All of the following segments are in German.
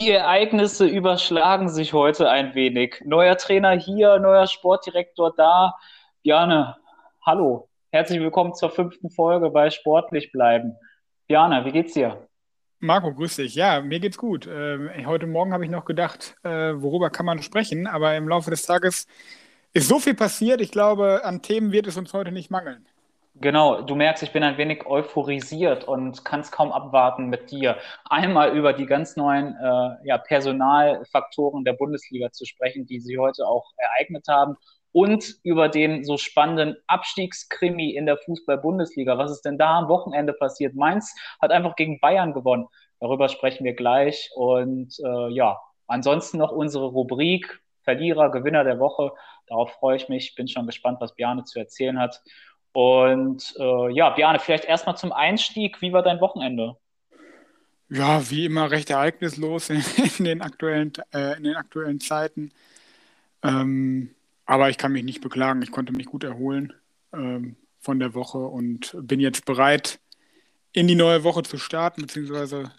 Die Ereignisse überschlagen sich heute ein wenig. Neuer Trainer hier, neuer Sportdirektor da. Björne, hallo. Herzlich willkommen zur fünften Folge bei Sportlich bleiben. Björne, wie geht's dir? Marco, grüß dich. Ja, mir geht's gut. Äh, heute Morgen habe ich noch gedacht, äh, worüber kann man sprechen, aber im Laufe des Tages ist so viel passiert. Ich glaube, an Themen wird es uns heute nicht mangeln. Genau, du merkst, ich bin ein wenig euphorisiert und kann es kaum abwarten, mit dir einmal über die ganz neuen äh, ja, Personalfaktoren der Bundesliga zu sprechen, die sie heute auch ereignet haben und über den so spannenden Abstiegskrimi in der Fußball-Bundesliga. Was ist denn da am Wochenende passiert? Mainz hat einfach gegen Bayern gewonnen. Darüber sprechen wir gleich. Und äh, ja, ansonsten noch unsere Rubrik Verlierer, Gewinner der Woche. Darauf freue ich mich. Bin schon gespannt, was Bjane zu erzählen hat. Und äh, ja, Bjane, vielleicht erstmal zum Einstieg. Wie war dein Wochenende? Ja, wie immer recht ereignislos in, in den, aktuellen, äh, in den aktuellen Zeiten. Ähm, aber ich kann mich nicht beklagen. Ich konnte mich gut erholen ähm, von der Woche und bin jetzt bereit, in die neue Woche zu starten, beziehungsweise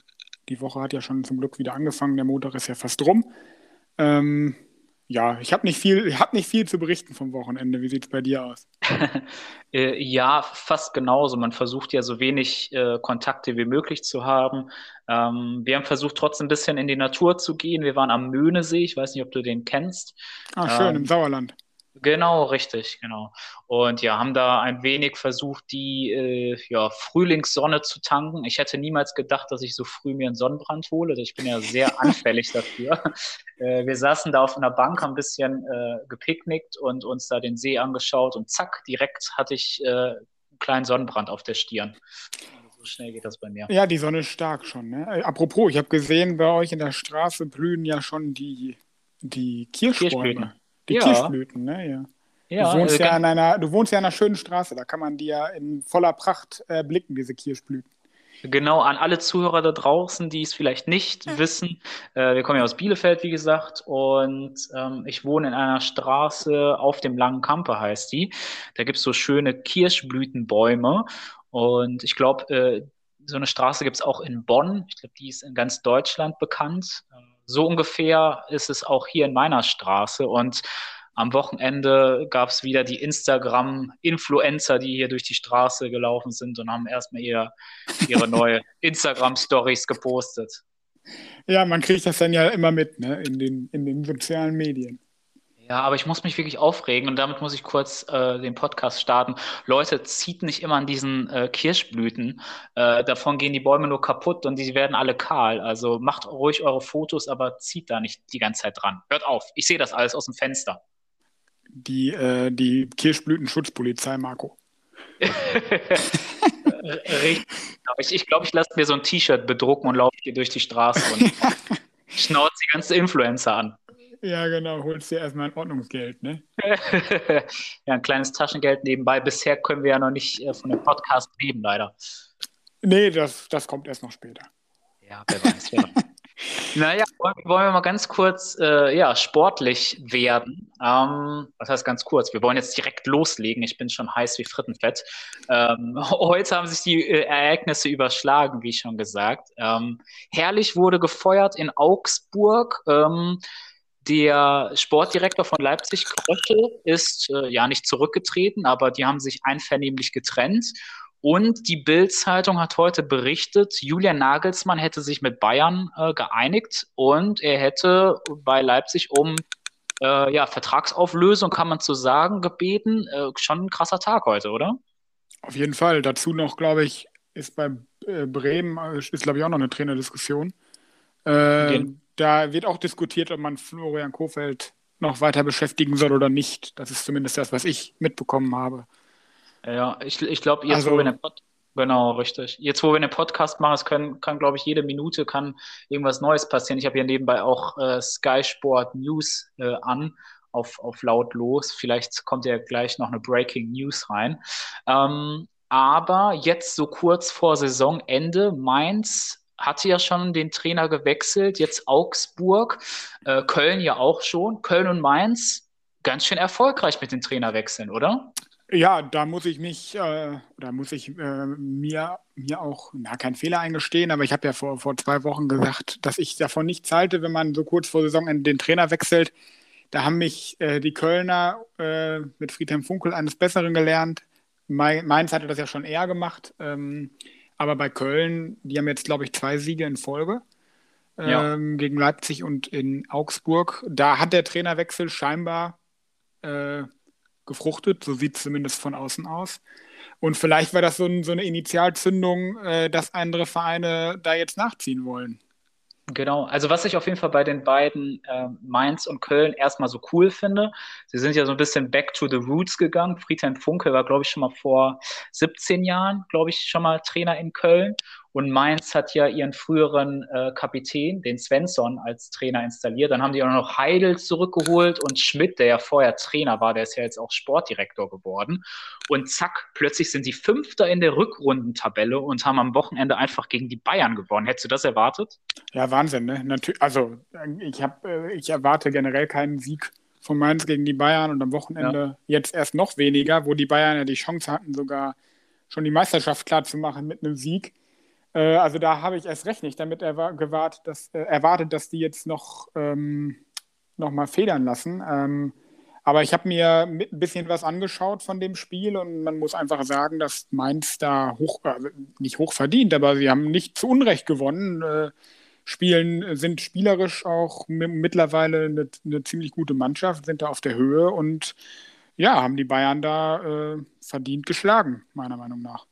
die Woche hat ja schon zum Glück wieder angefangen. Der Montag ist ja fast rum. Ähm, ja, ich habe nicht viel, nicht viel zu berichten vom Wochenende. Wie sieht es bei dir aus? Äh, ja, fast genauso. Man versucht ja so wenig äh, Kontakte wie möglich zu haben. Ähm, wir haben versucht, trotzdem ein bisschen in die Natur zu gehen. Wir waren am Möhnesee. Ich weiß nicht, ob du den kennst. Ah, schön, ähm, im Sauerland. Genau, richtig, genau. Und ja, haben da ein wenig versucht, die äh, ja, Frühlingssonne zu tanken. Ich hätte niemals gedacht, dass ich so früh mir einen Sonnenbrand hole. Ich bin ja sehr anfällig dafür. Äh, wir saßen da auf einer Bank, haben ein bisschen äh, gepicknickt und uns da den See angeschaut und zack, direkt hatte ich äh, einen kleinen Sonnenbrand auf der Stirn. So schnell geht das bei mir. Ja, die Sonne ist stark schon. Ne? Äh, apropos, ich habe gesehen, bei euch in der Straße blühen ja schon die, die Kirschbäume. Die ja. Kirschblüten, ne? Ja. Ja, du, wohnst äh, ja an einer, du wohnst ja an einer schönen Straße, da kann man die ja in voller Pracht äh, blicken, diese Kirschblüten. Genau, an alle Zuhörer da draußen, die es vielleicht nicht mhm. wissen. Äh, wir kommen ja aus Bielefeld, wie gesagt, und ähm, ich wohne in einer Straße auf dem Langen Kampe, heißt die. Da gibt es so schöne Kirschblütenbäume. Und ich glaube, äh, so eine Straße gibt es auch in Bonn. Ich glaube, die ist in ganz Deutschland bekannt. So ungefähr ist es auch hier in meiner Straße. Und am Wochenende gab es wieder die Instagram-Influencer, die hier durch die Straße gelaufen sind und haben erstmal ihr, ihre neue Instagram-Stories gepostet. Ja, man kriegt das dann ja immer mit ne? in, den, in den sozialen Medien. Ja, aber ich muss mich wirklich aufregen und damit muss ich kurz äh, den Podcast starten. Leute, zieht nicht immer an diesen äh, Kirschblüten. Äh, davon gehen die Bäume nur kaputt und die werden alle kahl. Also macht ruhig eure Fotos, aber zieht da nicht die ganze Zeit dran. Hört auf. Ich sehe das alles aus dem Fenster. Die, äh, die Kirschblütenschutzpolizei, Marco. Richtig. Ich, ich glaube, ich lasse mir so ein T-Shirt bedrucken und laufe hier durch die Straße und schnauze die ganze Influencer an. Ja, genau, holst dir erstmal ein Ordnungsgeld, ne? ja, ein kleines Taschengeld nebenbei. Bisher können wir ja noch nicht äh, von dem Podcast leben, leider. Nee, das, das kommt erst noch später. Ja, wer weiß, wer weiß. Naja, wollen, wollen wir mal ganz kurz äh, ja, sportlich werden. Ähm, was heißt ganz kurz? Wir wollen jetzt direkt loslegen. Ich bin schon heiß wie Frittenfett. Ähm, heute haben sich die äh, Ereignisse überschlagen, wie schon gesagt. Ähm, Herrlich wurde gefeuert in Augsburg. Ähm, der Sportdirektor von Leipzig, Krösche, ist äh, ja nicht zurückgetreten, aber die haben sich einvernehmlich getrennt. Und die Bild-Zeitung hat heute berichtet, Julian Nagelsmann hätte sich mit Bayern äh, geeinigt und er hätte bei Leipzig um äh, ja, Vertragsauflösung, kann man so sagen, gebeten. Äh, schon ein krasser Tag heute, oder? Auf jeden Fall. Dazu noch, glaube ich, ist bei äh, Bremen, äh, ist, glaube ich, auch noch eine Trainerdiskussion. Äh, da wird auch diskutiert, ob man Florian Kofeld noch weiter beschäftigen soll oder nicht. Das ist zumindest das, was ich mitbekommen habe. Ja, ich, ich glaube, jetzt, also, wo wir einen Pod Genau, richtig. Jetzt, wo wir einen Podcast machen, es können, kann, glaube ich, jede Minute kann irgendwas Neues passieren. Ich habe hier nebenbei auch äh, Sky Sport News äh, an auf, auf lautlos. Vielleicht kommt ja gleich noch eine Breaking News rein. Ähm, aber jetzt so kurz vor Saisonende, Mainz hatte ja schon den Trainer gewechselt, jetzt Augsburg, äh, Köln ja auch schon. Köln und Mainz ganz schön erfolgreich mit den Trainerwechseln, oder? Ja, da muss ich mich, äh, da muss ich äh, mir, mir auch, na, keinen Fehler eingestehen, aber ich habe ja vor, vor zwei Wochen gesagt, dass ich davon nichts halte, wenn man so kurz vor Saison den Trainer wechselt. Da haben mich äh, die Kölner äh, mit Friedhelm Funkel eines Besseren gelernt. Mainz hatte das ja schon eher gemacht, ähm, aber bei Köln, die haben jetzt, glaube ich, zwei Siege in Folge ja. ähm, gegen Leipzig und in Augsburg. Da hat der Trainerwechsel scheinbar äh, gefruchtet, so sieht es zumindest von außen aus. Und vielleicht war das so, ein, so eine Initialzündung, äh, dass andere Vereine da jetzt nachziehen wollen. Genau, also was ich auf jeden Fall bei den beiden äh, Mainz und Köln erstmal so cool finde, sie sind ja so ein bisschen back to the roots gegangen. Friedhelm Funke war, glaube ich, schon mal vor 17 Jahren, glaube ich, schon mal Trainer in Köln und Mainz hat ja ihren früheren äh, Kapitän, den Svensson, als Trainer installiert. Dann haben die auch noch Heidel zurückgeholt und Schmidt, der ja vorher Trainer war, der ist ja jetzt auch Sportdirektor geworden. Und zack, plötzlich sind sie Fünfter in der Rückrundentabelle und haben am Wochenende einfach gegen die Bayern gewonnen. Hättest du das erwartet? Ja, Wahnsinn, ne? Natürlich, also ich, hab, äh, ich erwarte generell keinen Sieg von Mainz gegen die Bayern und am Wochenende ja. jetzt erst noch weniger, wo die Bayern ja die Chance hatten, sogar schon die Meisterschaft klar zu machen mit einem Sieg. Äh, also da habe ich erst recht nicht damit erwartet, dass, äh, erwartet, dass die jetzt noch, ähm, noch mal federn lassen. Ähm, aber ich habe mir ein bisschen was angeschaut von dem Spiel und man muss einfach sagen, dass Mainz da hoch, äh, nicht hoch verdient, aber sie haben nicht zu Unrecht gewonnen. Äh, spielen, sind spielerisch auch mittlerweile eine, eine, ziemlich gute Mannschaft, sind da auf der Höhe und ja, haben die Bayern da äh, verdient geschlagen, meiner Meinung nach.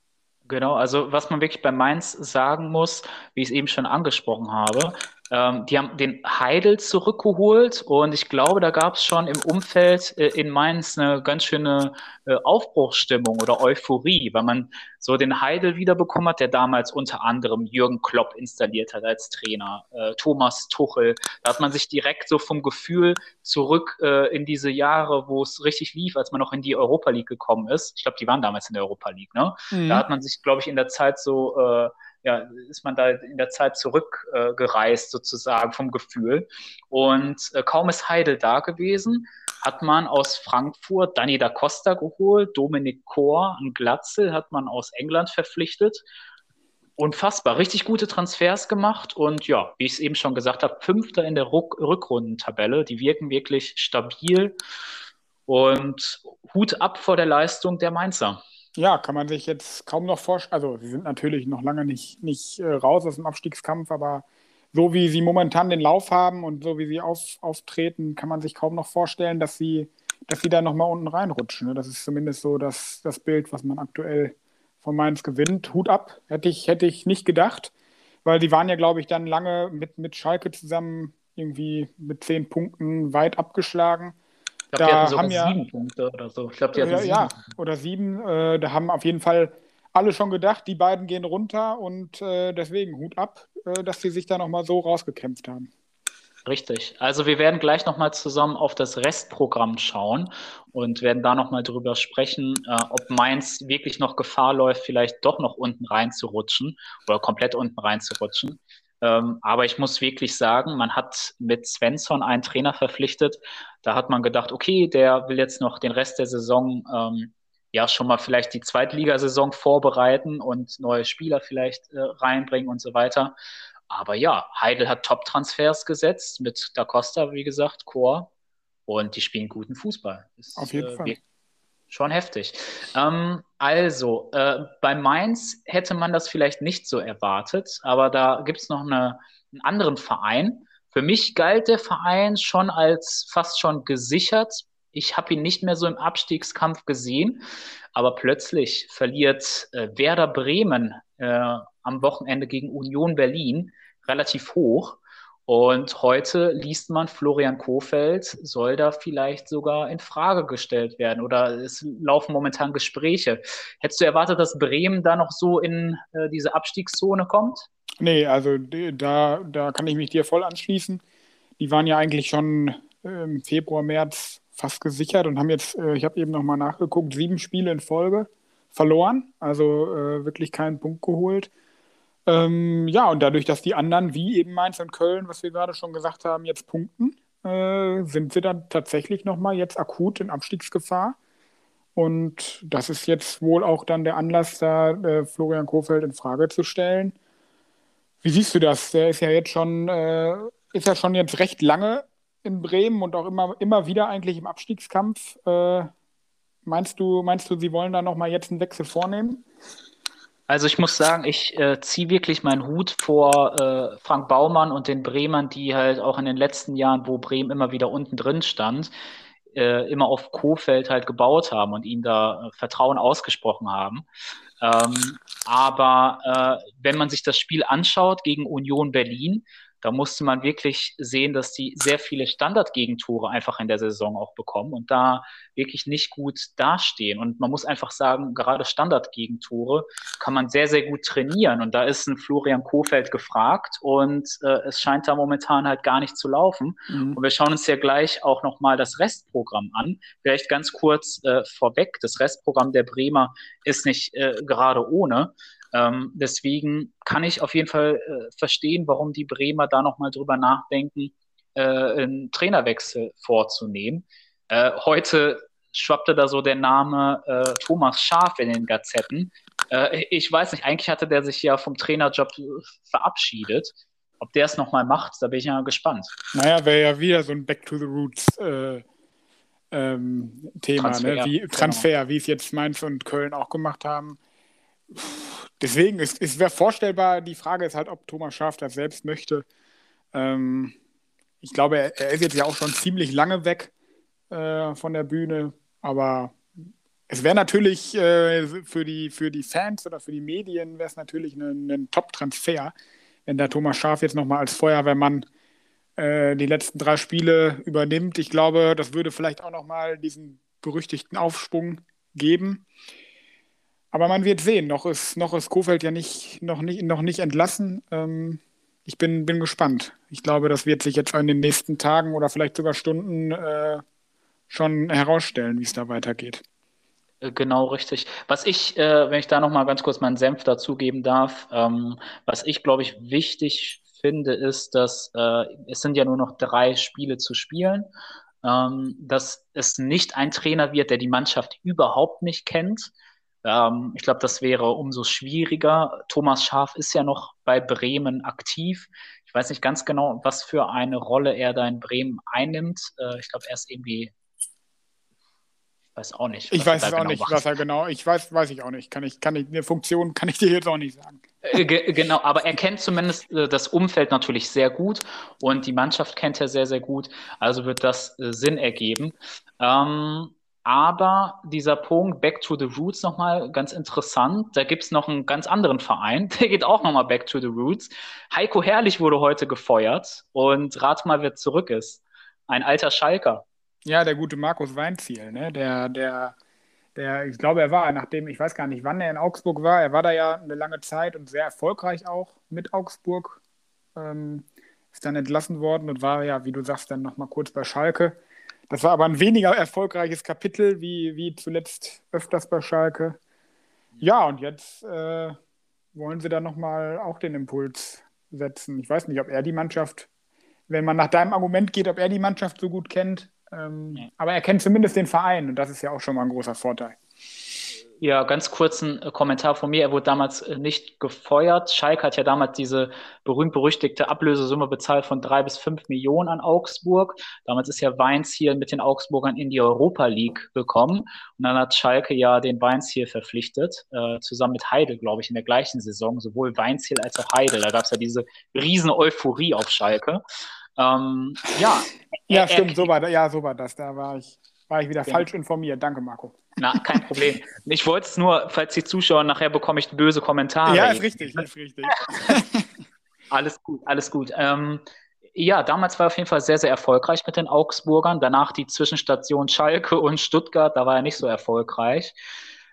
Genau, also was man wirklich bei Mainz sagen muss, wie ich es eben schon angesprochen habe, ähm, die haben den Heidel zurückgeholt und ich glaube, da gab es schon im Umfeld äh, in Mainz eine ganz schöne äh, Aufbruchsstimmung oder Euphorie, weil man so den Heidel wiederbekommen hat, der damals unter anderem Jürgen Klopp installiert hat als Trainer, äh, Thomas Tuchel. Da hat man sich direkt so vom Gefühl zurück äh, in diese Jahre, wo es richtig lief, als man noch in die Europa League gekommen ist. Ich glaube, die waren damals in der Europa League, ne? Mhm. Da hat man sich, glaube ich, in der Zeit so äh, ja, ist man da in der Zeit zurückgereist sozusagen vom Gefühl. Und äh, kaum ist Heidel da gewesen, hat man aus Frankfurt Dani da Costa geholt, Dominik Kor und Glatzel hat man aus England verpflichtet. Unfassbar, richtig gute Transfers gemacht und ja, wie ich es eben schon gesagt habe, Fünfter in der Ruck Rückrundentabelle. Die wirken wirklich stabil und Hut ab vor der Leistung der Mainzer. Ja, kann man sich jetzt kaum noch vorstellen. Also, sie sind natürlich noch lange nicht, nicht äh, raus aus dem Abstiegskampf, aber so wie sie momentan den Lauf haben und so wie sie auf, auftreten, kann man sich kaum noch vorstellen, dass sie, dass sie da nochmal unten reinrutschen. Ne? Das ist zumindest so das, das Bild, was man aktuell von Mainz gewinnt. Hut ab, hätte ich, hätte ich nicht gedacht, weil die waren ja, glaube ich, dann lange mit, mit Schalke zusammen irgendwie mit zehn Punkten weit abgeschlagen. Ich glaube, die hatten sogar ja, sieben Punkte oder so. Ich glaube, die hatten ja, sieben. Ja, oder sieben. Äh, da haben auf jeden Fall alle schon gedacht, die beiden gehen runter und äh, deswegen Hut ab, äh, dass sie sich da nochmal so rausgekämpft haben. Richtig. Also wir werden gleich nochmal zusammen auf das Restprogramm schauen und werden da nochmal drüber sprechen, äh, ob Mainz wirklich noch Gefahr läuft, vielleicht doch noch unten reinzurutschen oder komplett unten reinzurutschen. Ähm, aber ich muss wirklich sagen, man hat mit Svensson einen Trainer verpflichtet. Da hat man gedacht, okay, der will jetzt noch den Rest der Saison ähm, ja schon mal vielleicht die Zweitligasaison vorbereiten und neue Spieler vielleicht äh, reinbringen und so weiter. Aber ja, Heidel hat Top-Transfers gesetzt mit Da Costa, wie gesagt, Chor. Und die spielen guten Fußball. Ist, Auf jeden äh, Fall. Schon heftig. Ähm, also, äh, bei Mainz hätte man das vielleicht nicht so erwartet, aber da gibt es noch eine, einen anderen Verein. Für mich galt der Verein schon als fast schon gesichert. Ich habe ihn nicht mehr so im Abstiegskampf gesehen, aber plötzlich verliert äh, Werder Bremen äh, am Wochenende gegen Union Berlin relativ hoch. Und heute liest man, Florian Kofeld soll da vielleicht sogar in Frage gestellt werden oder es laufen momentan Gespräche. Hättest du erwartet, dass Bremen da noch so in äh, diese Abstiegszone kommt? Nee, also da, da kann ich mich dir voll anschließen. Die waren ja eigentlich schon im Februar, März fast gesichert und haben jetzt, äh, ich habe eben nochmal nachgeguckt, sieben Spiele in Folge verloren, also äh, wirklich keinen Punkt geholt. Ähm, ja, und dadurch, dass die anderen, wie eben Mainz und Köln, was wir gerade schon gesagt haben, jetzt punkten, äh, sind sie dann tatsächlich nochmal jetzt akut in Abstiegsgefahr. Und das ist jetzt wohl auch dann der Anlass, da äh, Florian Kofeld in Frage zu stellen. Wie siehst du das? Der ist ja jetzt schon, äh, ist ja schon jetzt recht lange in Bremen und auch immer, immer wieder eigentlich im Abstiegskampf. Äh, meinst du, meinst du, sie wollen da nochmal jetzt einen Wechsel vornehmen? Also ich muss sagen, ich äh, ziehe wirklich meinen Hut vor äh, Frank Baumann und den Bremern, die halt auch in den letzten Jahren, wo Bremen immer wieder unten drin stand, äh, immer auf Kofeld halt gebaut haben und ihm da äh, Vertrauen ausgesprochen haben. Ähm, aber äh, wenn man sich das Spiel anschaut gegen Union Berlin, da musste man wirklich sehen, dass die sehr viele Standardgegentore einfach in der Saison auch bekommen und da wirklich nicht gut dastehen. Und man muss einfach sagen, gerade Standardgegentore kann man sehr, sehr gut trainieren. Und da ist ein Florian Kofeld gefragt und äh, es scheint da momentan halt gar nicht zu laufen. Mhm. Und wir schauen uns ja gleich auch nochmal das Restprogramm an. Vielleicht ganz kurz äh, vorweg, das Restprogramm der Bremer ist nicht äh, gerade ohne. Ähm, deswegen kann ich auf jeden Fall äh, verstehen, warum die Bremer da nochmal drüber nachdenken, äh, einen Trainerwechsel vorzunehmen. Äh, heute schwappte da so der Name äh, Thomas Schaf in den Gazetten. Äh, ich weiß nicht, eigentlich hatte der sich ja vom Trainerjob verabschiedet. Ob der es nochmal macht, da bin ich ja gespannt. Naja, wäre ja wieder so ein Back to the Roots äh, ähm, Thema, ne? Transfer, ne? wie, Transfer genau. wie es jetzt Mainz und Köln auch gemacht haben. Deswegen, es, es wäre vorstellbar, die Frage ist halt, ob Thomas Schaaf das selbst möchte. Ähm, ich glaube, er, er, ist jetzt ja auch schon ziemlich lange weg äh, von der Bühne, aber es wäre natürlich äh, für, die, für die Fans oder für die Medien wäre es natürlich ein, Top-Transfer, wenn der Thomas Schaaf jetzt nochmal als Feuerwehrmann äh, die letzten drei Spiele übernimmt. Ich glaube, das würde vielleicht auch nochmal diesen berüchtigten Aufschwung geben. Aber man wird sehen. Noch ist, noch ist Kofeld ja nicht, noch nicht, noch nicht entlassen. Ähm, ich bin, bin gespannt. Ich glaube, das wird sich jetzt in den nächsten Tagen oder vielleicht sogar Stunden äh, schon herausstellen, wie es da weitergeht. Äh, genau, richtig. Was ich, äh, wenn ich da nochmal ganz kurz meinen Senf dazugeben darf, ähm, was ich, glaube ich, wichtig finde, ist, dass äh, es sind ja nur noch drei Spiele zu spielen, ähm, dass es nicht ein Trainer wird, der die Mannschaft überhaupt nicht kennt, ähm, ich glaube, das wäre umso schwieriger. Thomas Schaf ist ja noch bei Bremen aktiv. Ich weiß nicht ganz genau, was für eine Rolle er da in Bremen einnimmt. Äh, ich glaube, er ist irgendwie Ich weiß auch nicht. Ich weiß es auch genau nicht, macht. was er genau. Ich weiß, weiß ich auch nicht. Kann ich, kann ich, eine Funktion kann ich dir jetzt auch nicht sagen. Äh, genau, aber er kennt zumindest äh, das Umfeld natürlich sehr gut und die Mannschaft kennt er sehr, sehr gut. Also wird das äh, Sinn ergeben. Ähm, aber dieser Punkt Back to the Roots nochmal ganz interessant. Da gibt es noch einen ganz anderen Verein, der geht auch nochmal Back to the Roots. Heiko Herrlich wurde heute gefeuert und rat mal, wer zurück ist. Ein alter Schalker. Ja, der gute Markus Weinziel, ne? Der, der, der, ich glaube, er war, nachdem, ich weiß gar nicht, wann er in Augsburg war, er war da ja eine lange Zeit und sehr erfolgreich auch mit Augsburg. Ähm, ist dann entlassen worden und war ja, wie du sagst, dann nochmal kurz bei Schalke das war aber ein weniger erfolgreiches Kapitel, wie, wie zuletzt öfters bei Schalke. Ja, und jetzt äh, wollen sie da nochmal auch den Impuls setzen. Ich weiß nicht, ob er die Mannschaft, wenn man nach deinem Argument geht, ob er die Mannschaft so gut kennt. Ähm, ja. Aber er kennt zumindest den Verein und das ist ja auch schon mal ein großer Vorteil. Ja, ganz kurzen äh, Kommentar von mir. Er wurde damals äh, nicht gefeuert. Schalke hat ja damals diese berühmt-berüchtigte Ablösesumme bezahlt von drei bis fünf Millionen an Augsburg. Damals ist ja Weins hier mit den Augsburgern in die Europa League gekommen. Und dann hat Schalke ja den Weins hier verpflichtet, äh, zusammen mit Heidel, glaube ich, in der gleichen Saison. Sowohl Weinziel als auch Heidel. Da gab es ja diese riesen Euphorie auf Schalke. Ähm, ja. Ja, stimmt, so war, ja, so war das. Da war ich, war ich wieder ja. falsch informiert. Danke, Marco. Na, kein Problem. Ich wollte es nur, falls die Zuschauer nachher bekomme ich böse Kommentare. Ja, ist richtig, ist richtig. alles gut, alles gut. Ähm, ja, damals war er auf jeden Fall sehr, sehr erfolgreich mit den Augsburgern. Danach die Zwischenstation Schalke und Stuttgart, da war er nicht so erfolgreich.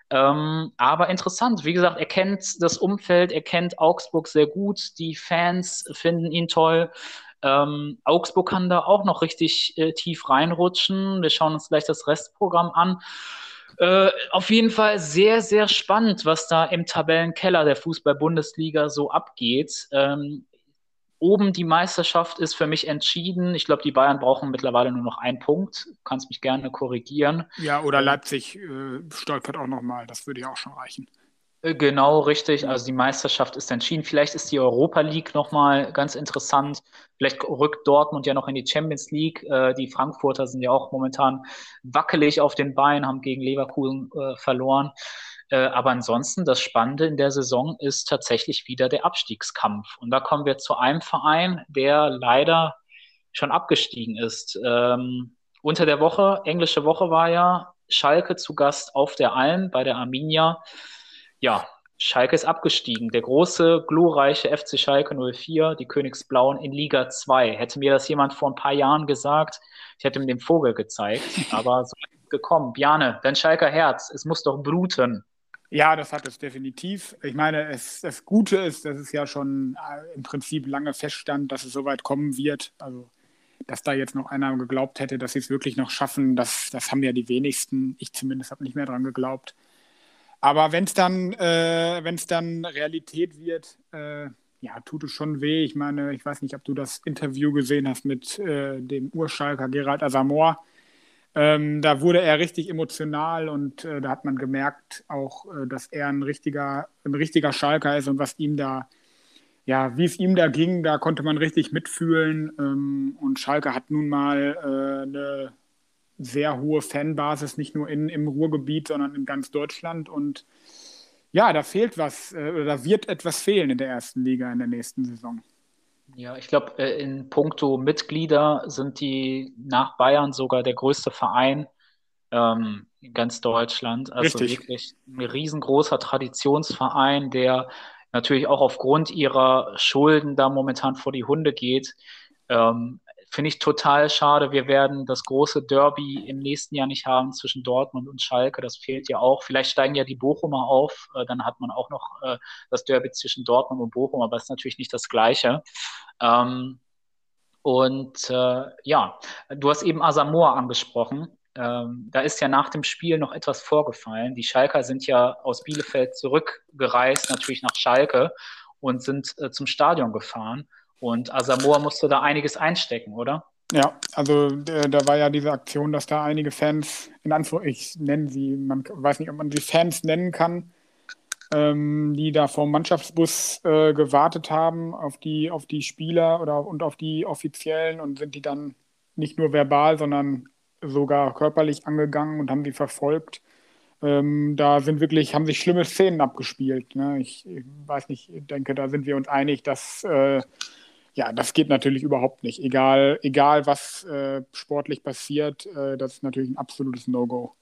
Ähm, aber interessant, wie gesagt, er kennt das Umfeld, er kennt Augsburg sehr gut, die Fans finden ihn toll. Ähm, Augsburg kann da auch noch richtig äh, tief reinrutschen. Wir schauen uns gleich das Restprogramm an. Äh, auf jeden Fall sehr, sehr spannend, was da im Tabellenkeller der Fußball-Bundesliga so abgeht. Ähm, oben die Meisterschaft ist für mich entschieden. Ich glaube, die Bayern brauchen mittlerweile nur noch einen Punkt. Du kannst mich gerne korrigieren. Ja, oder Leipzig äh, stolpert auch nochmal. Das würde ja auch schon reichen. Äh, genau, richtig. Also die Meisterschaft ist entschieden. Vielleicht ist die Europa League nochmal ganz interessant. Vielleicht rückt Dortmund ja noch in die Champions League. Äh, die Frankfurter sind ja auch momentan wackelig auf den Beinen, haben gegen Leverkusen äh, verloren. aber ansonsten, das Spannende in der Saison ist tatsächlich wieder der Abstiegskampf. Und da kommen wir zu einem Verein, der leider schon abgestiegen ist. Ähm, unter der Woche, englische Woche war ja Schalke zu Gast auf der Alm bei der Arminia ja, Schalke ist abgestiegen. Der große, glorreiche FC Schalke 04, die Königsblauen in Liga 2. Hätte mir das jemand vor ein paar Jahren gesagt, ich hätte ihm den Vogel gezeigt, aber so ist gekommen. Bjane, dein Schalker Herz, es muss doch bluten. Ja, das hat es definitiv. Ich meine, es, das Gute ist, dass es ja schon äh, im Prinzip lange feststand, dass es so weit kommen wird. Also, dass da jetzt noch einer geglaubt hätte, dass sie es wirklich noch schaffen, das, das haben ja die wenigsten. Ich zumindest habe nicht mehr dran geglaubt. Aber wenn es dann, äh, wenn es dann Realität wird, äh, ja, tut es schon weh. Ich meine, ich weiß nicht, ob du das Interview gesehen hast mit äh, dem Urschalker Gerald Asamoah. Ähm, da wurde er richtig emotional und äh, da hat man gemerkt auch, äh, dass er ein richtiger, ein richtiger Schalker ist und was ihm da, ja, wie es ihm da ging, da konnte man richtig mitfühlen. Ähm, und Schalke hat nun mal äh, eine sehr hohe Fanbasis, nicht nur in, im Ruhrgebiet, sondern in ganz Deutschland. Und ja, da fehlt was, äh, oder da wird etwas fehlen in der ersten Liga in der nächsten Saison. Ja, ich glaube, äh, in puncto Mitglieder sind die nach Bayern sogar der größte Verein ähm, in ganz Deutschland. Also Richtig. wirklich ein riesengroßer Traditionsverein, der natürlich auch aufgrund ihrer Schulden da momentan vor die Hunde geht. Ähm, Finde ich total schade. Wir werden das große Derby im nächsten Jahr nicht haben zwischen Dortmund und Schalke. Das fehlt ja auch. Vielleicht steigen ja die Bochumer auf. Äh, dann hat man auch noch äh, das Derby zwischen Dortmund und Bochum, aber es ist natürlich nicht das Gleiche. Ähm, und äh, ja, du hast eben Asamoah angesprochen. Ähm, da ist ja nach dem Spiel noch etwas vorgefallen. Die Schalker sind ja aus Bielefeld zurückgereist, natürlich nach Schalke und sind äh, zum Stadion gefahren. Und Asamoah musste da einiges einstecken, oder? Ja, also äh, da war ja diese Aktion, dass da einige Fans, in Anführungszeichen, ich nenne sie, man weiß nicht, ob man sie Fans nennen kann, ähm, die da vom Mannschaftsbus äh, gewartet haben auf die, auf die Spieler oder und auf die Offiziellen und sind die dann nicht nur verbal, sondern sogar körperlich angegangen und haben sie verfolgt. Ähm, da sind wirklich, haben sich schlimme Szenen abgespielt. Ne? Ich, ich, weiß nicht, ich denke, da sind wir uns einig, dass äh, ja, das geht natürlich überhaupt nicht. Egal, egal was äh, sportlich passiert, äh, das ist natürlich ein absolutes No-Go.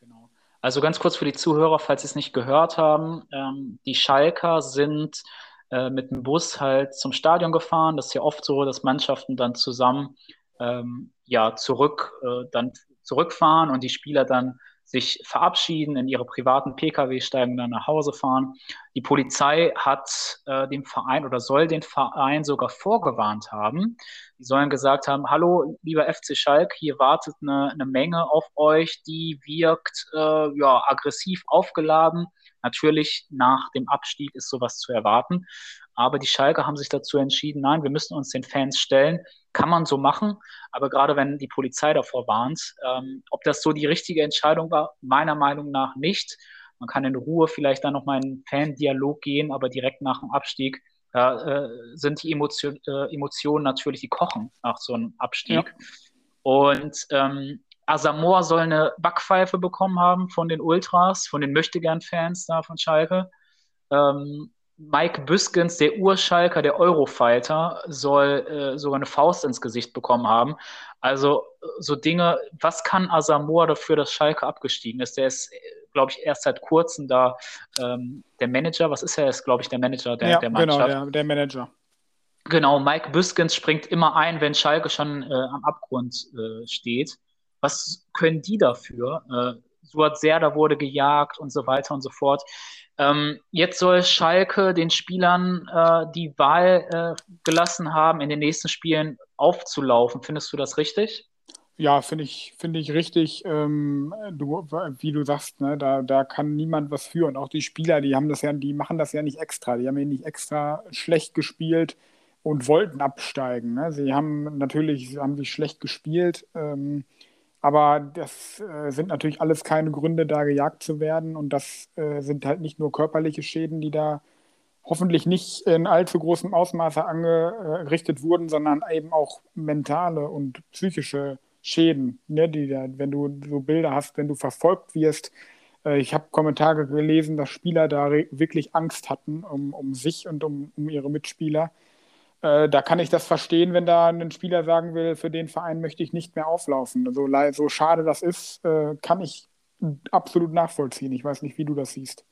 Genau. Also ganz kurz für die Zuhörer, falls sie es nicht gehört haben, ähm, die Schalker sind äh, mit dem Bus halt zum Stadion gefahren. Das ist ja oft so, dass Mannschaften dann zusammen ähm, ja zurück äh, dann zurückfahren und die Spieler dann sich verabschieden, in ihre privaten Pkw steigen, dann nach Hause fahren. Die Polizei hat äh, dem Verein oder soll den Verein sogar vorgewarnt haben. Die sollen gesagt haben, hallo, lieber FC Schalk, hier wartet eine, eine Menge auf euch, die wirkt äh, ja, aggressiv aufgeladen. Natürlich nach dem Abstieg ist sowas zu erwarten. Aber die Schalke haben sich dazu entschieden, nein, wir müssen uns den Fans stellen. Kann man so machen. Aber gerade wenn die Polizei davor warnt, ähm, ob das so die richtige Entscheidung war, meiner Meinung nach nicht. Man kann in Ruhe vielleicht dann nochmal in einen Fan-Dialog gehen, aber direkt nach dem Abstieg da äh, sind die Emotion, äh, Emotionen natürlich, die kochen nach so einem Abstieg. Ja. Und ähm, Asamoah soll eine Backpfeife bekommen haben von den Ultras, von den Möchtegern-Fans da von Schalke. Ähm, Mike Büskens, der Urschalker, der Eurofighter, soll äh, sogar eine Faust ins Gesicht bekommen haben. Also so Dinge, was kann Asamoah dafür, dass Schalke abgestiegen ist? Der ist, glaube ich, erst seit kurzem da ähm, der Manager. Was ist er? Ist, glaube ich, der Manager der, ja, der Mannschaft. Genau, der, der Manager. Genau, Mike Büskens springt immer ein, wenn Schalke schon äh, am Abgrund äh, steht. Was können die dafür? Äh, Suat Serda wurde gejagt und so weiter und so fort. Ähm, jetzt soll Schalke den Spielern äh, die Wahl äh, gelassen haben, in den nächsten Spielen aufzulaufen. Findest du das richtig? Ja, finde ich, finde ich richtig. Ähm, du, wie du sagst, ne, da, da kann niemand was für. Und auch die Spieler, die haben das ja, die machen das ja nicht extra. Die haben ja nicht extra schlecht gespielt, und wollten absteigen. Ne? Sie haben natürlich haben sie schlecht gespielt, ähm, aber das äh, sind natürlich alles keine Gründe, da gejagt zu werden. Und das äh, sind halt nicht nur körperliche Schäden, die da hoffentlich nicht in allzu großem Ausmaße angerichtet wurden, sondern eben auch mentale und psychische Schäden, ne, die da, wenn du so Bilder hast, wenn du verfolgt wirst. Äh, ich habe Kommentare gelesen, dass Spieler da wirklich Angst hatten um, um sich und um, um ihre Mitspieler. Äh, da kann ich das verstehen, wenn da ein Spieler sagen will, für den Verein möchte ich nicht mehr auflaufen. So, so schade das ist, äh, kann ich absolut nachvollziehen. Ich weiß nicht, wie du das siehst.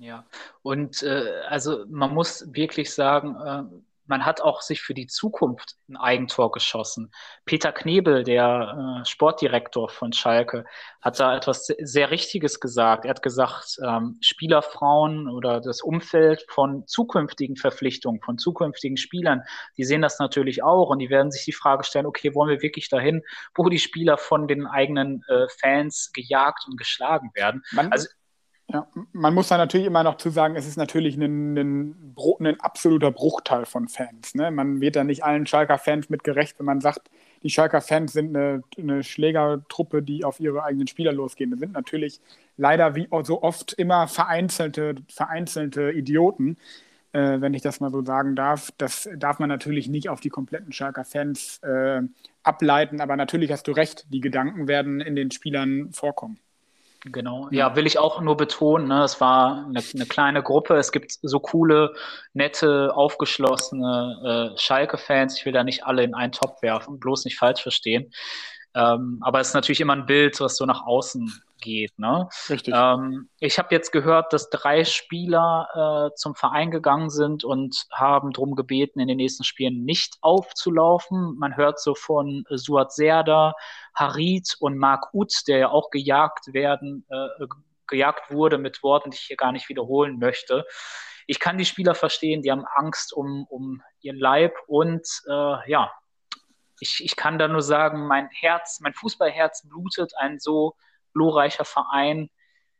Ja, und äh, also man muss wirklich sagen, äh, man hat auch sich für die Zukunft ein Eigentor geschossen. Peter Knebel, der äh, Sportdirektor von Schalke, hat da etwas sehr Richtiges gesagt. Er hat gesagt, ähm, Spielerfrauen oder das Umfeld von zukünftigen Verpflichtungen, von zukünftigen Spielern, die sehen das natürlich auch und die werden sich die Frage stellen, okay, wollen wir wirklich dahin, wo die Spieler von den eigenen äh, Fans gejagt und geschlagen werden? Man, also ja, man muss da natürlich immer noch zu sagen, es ist natürlich ein, ein, ein absoluter Bruchteil von Fans. Ne? Man wird da nicht allen Schalker-Fans mit gerecht, wenn man sagt, die Schalker-Fans sind eine, eine, Schlägertruppe, die auf ihre eigenen Spieler losgehen. Das sind natürlich leider wie so oft immer vereinzelte, vereinzelte Idioten, äh, wenn ich das mal so sagen darf. Das darf man natürlich nicht auf die kompletten Schalker-Fans äh, ableiten, aber natürlich hast du recht, die Gedanken werden in den Spielern vorkommen. Genau, ja, will ich auch nur betonen, ne, es war eine, eine kleine Gruppe. Es gibt so coole, nette, aufgeschlossene äh, Schalke-Fans. Ich will da nicht alle in einen Topf werfen, bloß nicht falsch verstehen. Ähm, aber es ist natürlich immer ein Bild, was so nach außen geht. Ne? Richtig. Ähm, ich habe jetzt gehört, dass drei Spieler äh, zum Verein gegangen sind und haben darum gebeten, in den nächsten Spielen nicht aufzulaufen. Man hört so von Suat Serda, Harit und Mark Uth, der ja auch gejagt werden, äh, gejagt wurde mit Worten, die ich hier gar nicht wiederholen möchte. Ich kann die Spieler verstehen, die haben Angst um, um ihren Leib und äh, ja, ich, ich kann da nur sagen, mein Herz, mein Fußballherz blutet, ein so glorreicher Verein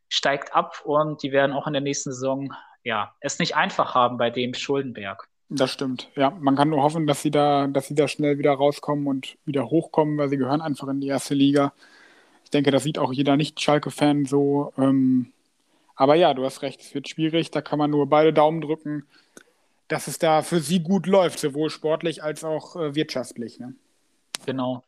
steigt ab und die werden auch in der nächsten Saison ja, es nicht einfach haben bei dem Schuldenberg. Das stimmt. Ja, man kann nur hoffen, dass sie da, dass sie da schnell wieder rauskommen und wieder hochkommen, weil sie gehören einfach in die erste Liga. Ich denke, das sieht auch jeder Nicht-Schalke-Fan so. Ähm, aber ja, du hast recht, es wird schwierig. Da kann man nur beide Daumen drücken, dass es da für sie gut läuft, sowohl sportlich als auch äh, wirtschaftlich. Ne? Genau.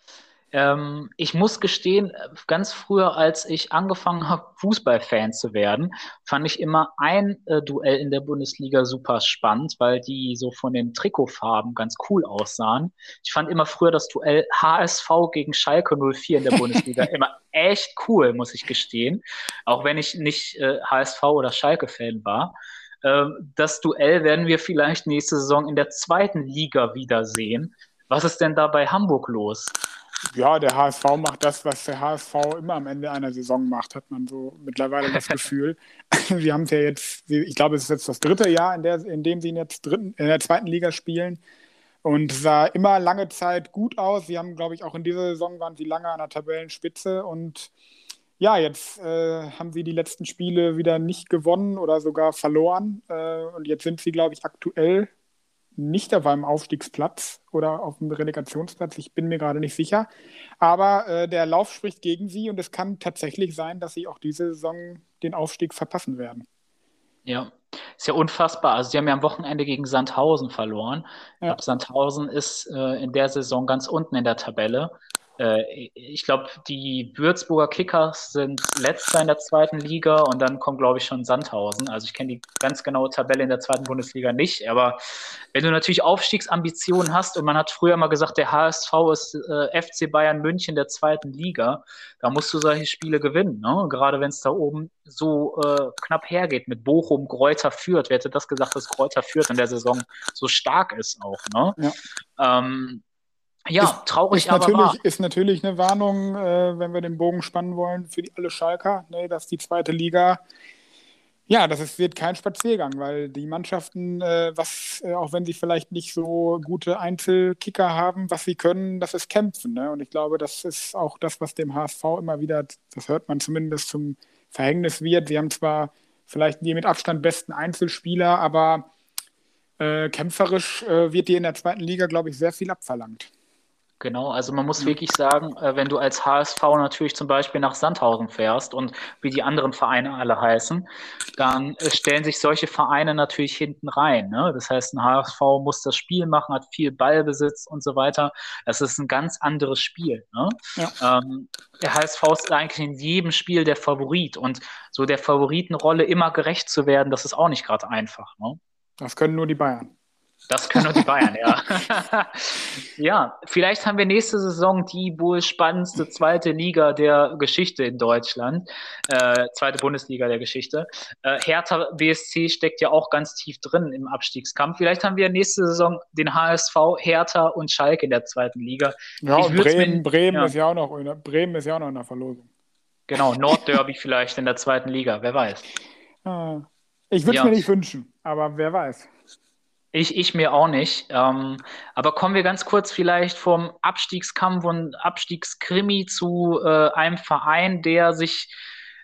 Ähm, ich muss gestehen, ganz früher, als ich angefangen habe, Fußballfan zu werden, fand ich immer ein äh, Duell in der Bundesliga super spannend, weil die so von den Trikotfarben ganz cool aussahen. Ich fand immer früher das Duell HSV gegen Schalke 04 in der Bundesliga immer echt cool, muss ich gestehen. Auch wenn ich nicht äh, HSV oder Schalke-Fan war. Ähm, das Duell werden wir vielleicht nächste Saison in der zweiten Liga wiedersehen. Was ist denn da bei Hamburg los? Ja, der HSV macht das, was der HSV immer am Ende einer Saison macht, hat man so mittlerweile das Gefühl. Sie haben es ja jetzt, ich glaube, es ist jetzt das dritte Jahr, in, der, in dem sie in, jetzt dritten, in der zweiten Liga spielen. Und sah immer lange Zeit gut aus. Sie haben, glaube ich, auch in dieser Saison waren sie lange an der Tabellenspitze. Und ja, jetzt äh, haben sie die letzten Spiele wieder nicht gewonnen oder sogar verloren. Äh, und jetzt sind sie, glaube ich, aktuell nicht auf einem Aufstiegsplatz oder auf einem Relegationsplatz. Ich bin mir gerade nicht sicher. Aber äh, der Lauf spricht gegen sie und es kann tatsächlich sein, dass sie auch diese Saison den Aufstieg verpassen werden. Ja, ist ja unfassbar. Also, sie haben ja am Wochenende gegen Sandhausen verloren. Ja. Ich glaube, Sandhausen ist äh, in der Saison ganz unten in der Tabelle. Äh, ich glaube, die Würzburger Kickers sind letzter in der zweiten Liga und dann kommt, glaube ich, schon Sandhausen. Also ich kenne die ganz genaue Tabelle in der zweiten Bundesliga nicht, aber wenn du natürlich Aufstiegsambitionen hast und man hat früher mal gesagt, der HSV ist äh, FC Bayern München der zweiten Liga, da musst du solche Spiele gewinnen. Ne? Gerade wenn es da oben so äh, knapp hergeht mit Bochum, Kräuter führt. Wer hätte das gesagt, dass Kräuter führt in der Saison so stark ist auch. Ne? Ja. Ähm, ja, ist, traurig, ist aber natürlich, wahr. Ist natürlich eine Warnung, äh, wenn wir den Bogen spannen wollen, für die, alle Schalker, ne, dass die zweite Liga, ja, das ist, wird kein Spaziergang, weil die Mannschaften, äh, was, äh, auch wenn sie vielleicht nicht so gute Einzelkicker haben, was sie können, das ist kämpfen. Ne? Und ich glaube, das ist auch das, was dem HSV immer wieder, das hört man zumindest zum Verhängnis wird. Sie haben zwar vielleicht die mit Abstand besten Einzelspieler, aber äh, kämpferisch äh, wird dir in der zweiten Liga, glaube ich, sehr viel abverlangt. Genau, also man muss wirklich sagen, äh, wenn du als HSV natürlich zum Beispiel nach Sandhausen fährst und wie die anderen Vereine alle heißen, dann äh, stellen sich solche Vereine natürlich hinten rein. Ne? Das heißt, ein HSV muss das Spiel machen, hat viel Ballbesitz und so weiter. Das ist ein ganz anderes Spiel. Ne? Ja. Ähm, der HSV ist eigentlich in jedem Spiel der Favorit und so der Favoritenrolle immer gerecht zu werden, das ist auch nicht gerade einfach. Ne? Das können nur die Bayern. Das können nur die Bayern, ja. ja, vielleicht haben wir nächste Saison die wohl spannendste zweite Liga der Geschichte in Deutschland. Äh, zweite Bundesliga der Geschichte. Äh, Hertha BSC steckt ja auch ganz tief drin im Abstiegskampf. Vielleicht haben wir nächste Saison den HSV, Hertha und Schalke in der zweiten Liga. Ja, und Bremen, mir, Bremen, ja. Ist ja auch noch in der, Bremen ist ja auch noch in der Verlosung. Genau, Nordderby vielleicht in der zweiten Liga, wer weiß. Ah, ich würde es ja. mir nicht wünschen, aber wer weiß. Ich, ich mir auch nicht. Ähm, aber kommen wir ganz kurz vielleicht vom Abstiegskampf und Abstiegskrimi zu äh, einem Verein, der sich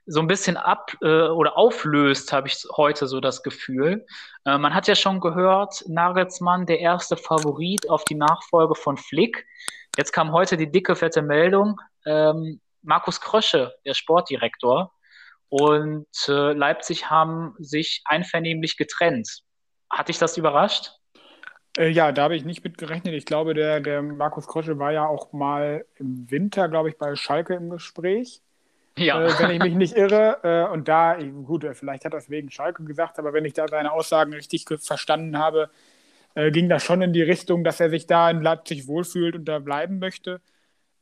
so ein bisschen ab äh, oder auflöst, habe ich heute so das Gefühl. Äh, man hat ja schon gehört, Nagelsmann, der erste Favorit auf die Nachfolge von Flick. Jetzt kam heute die dicke, fette Meldung. Ähm, Markus Krösche, der Sportdirektor, und äh, Leipzig haben sich einvernehmlich getrennt. Hat dich das überrascht? Äh, ja, da habe ich nicht mit gerechnet. Ich glaube, der, der Markus Krosche war ja auch mal im Winter, glaube ich, bei Schalke im Gespräch. Ja. Äh, wenn ich mich nicht irre. Äh, und da, gut, äh, vielleicht hat er es wegen Schalke gesagt, aber wenn ich da seine Aussagen richtig verstanden habe, äh, ging das schon in die Richtung, dass er sich da in Leipzig wohlfühlt und da bleiben möchte.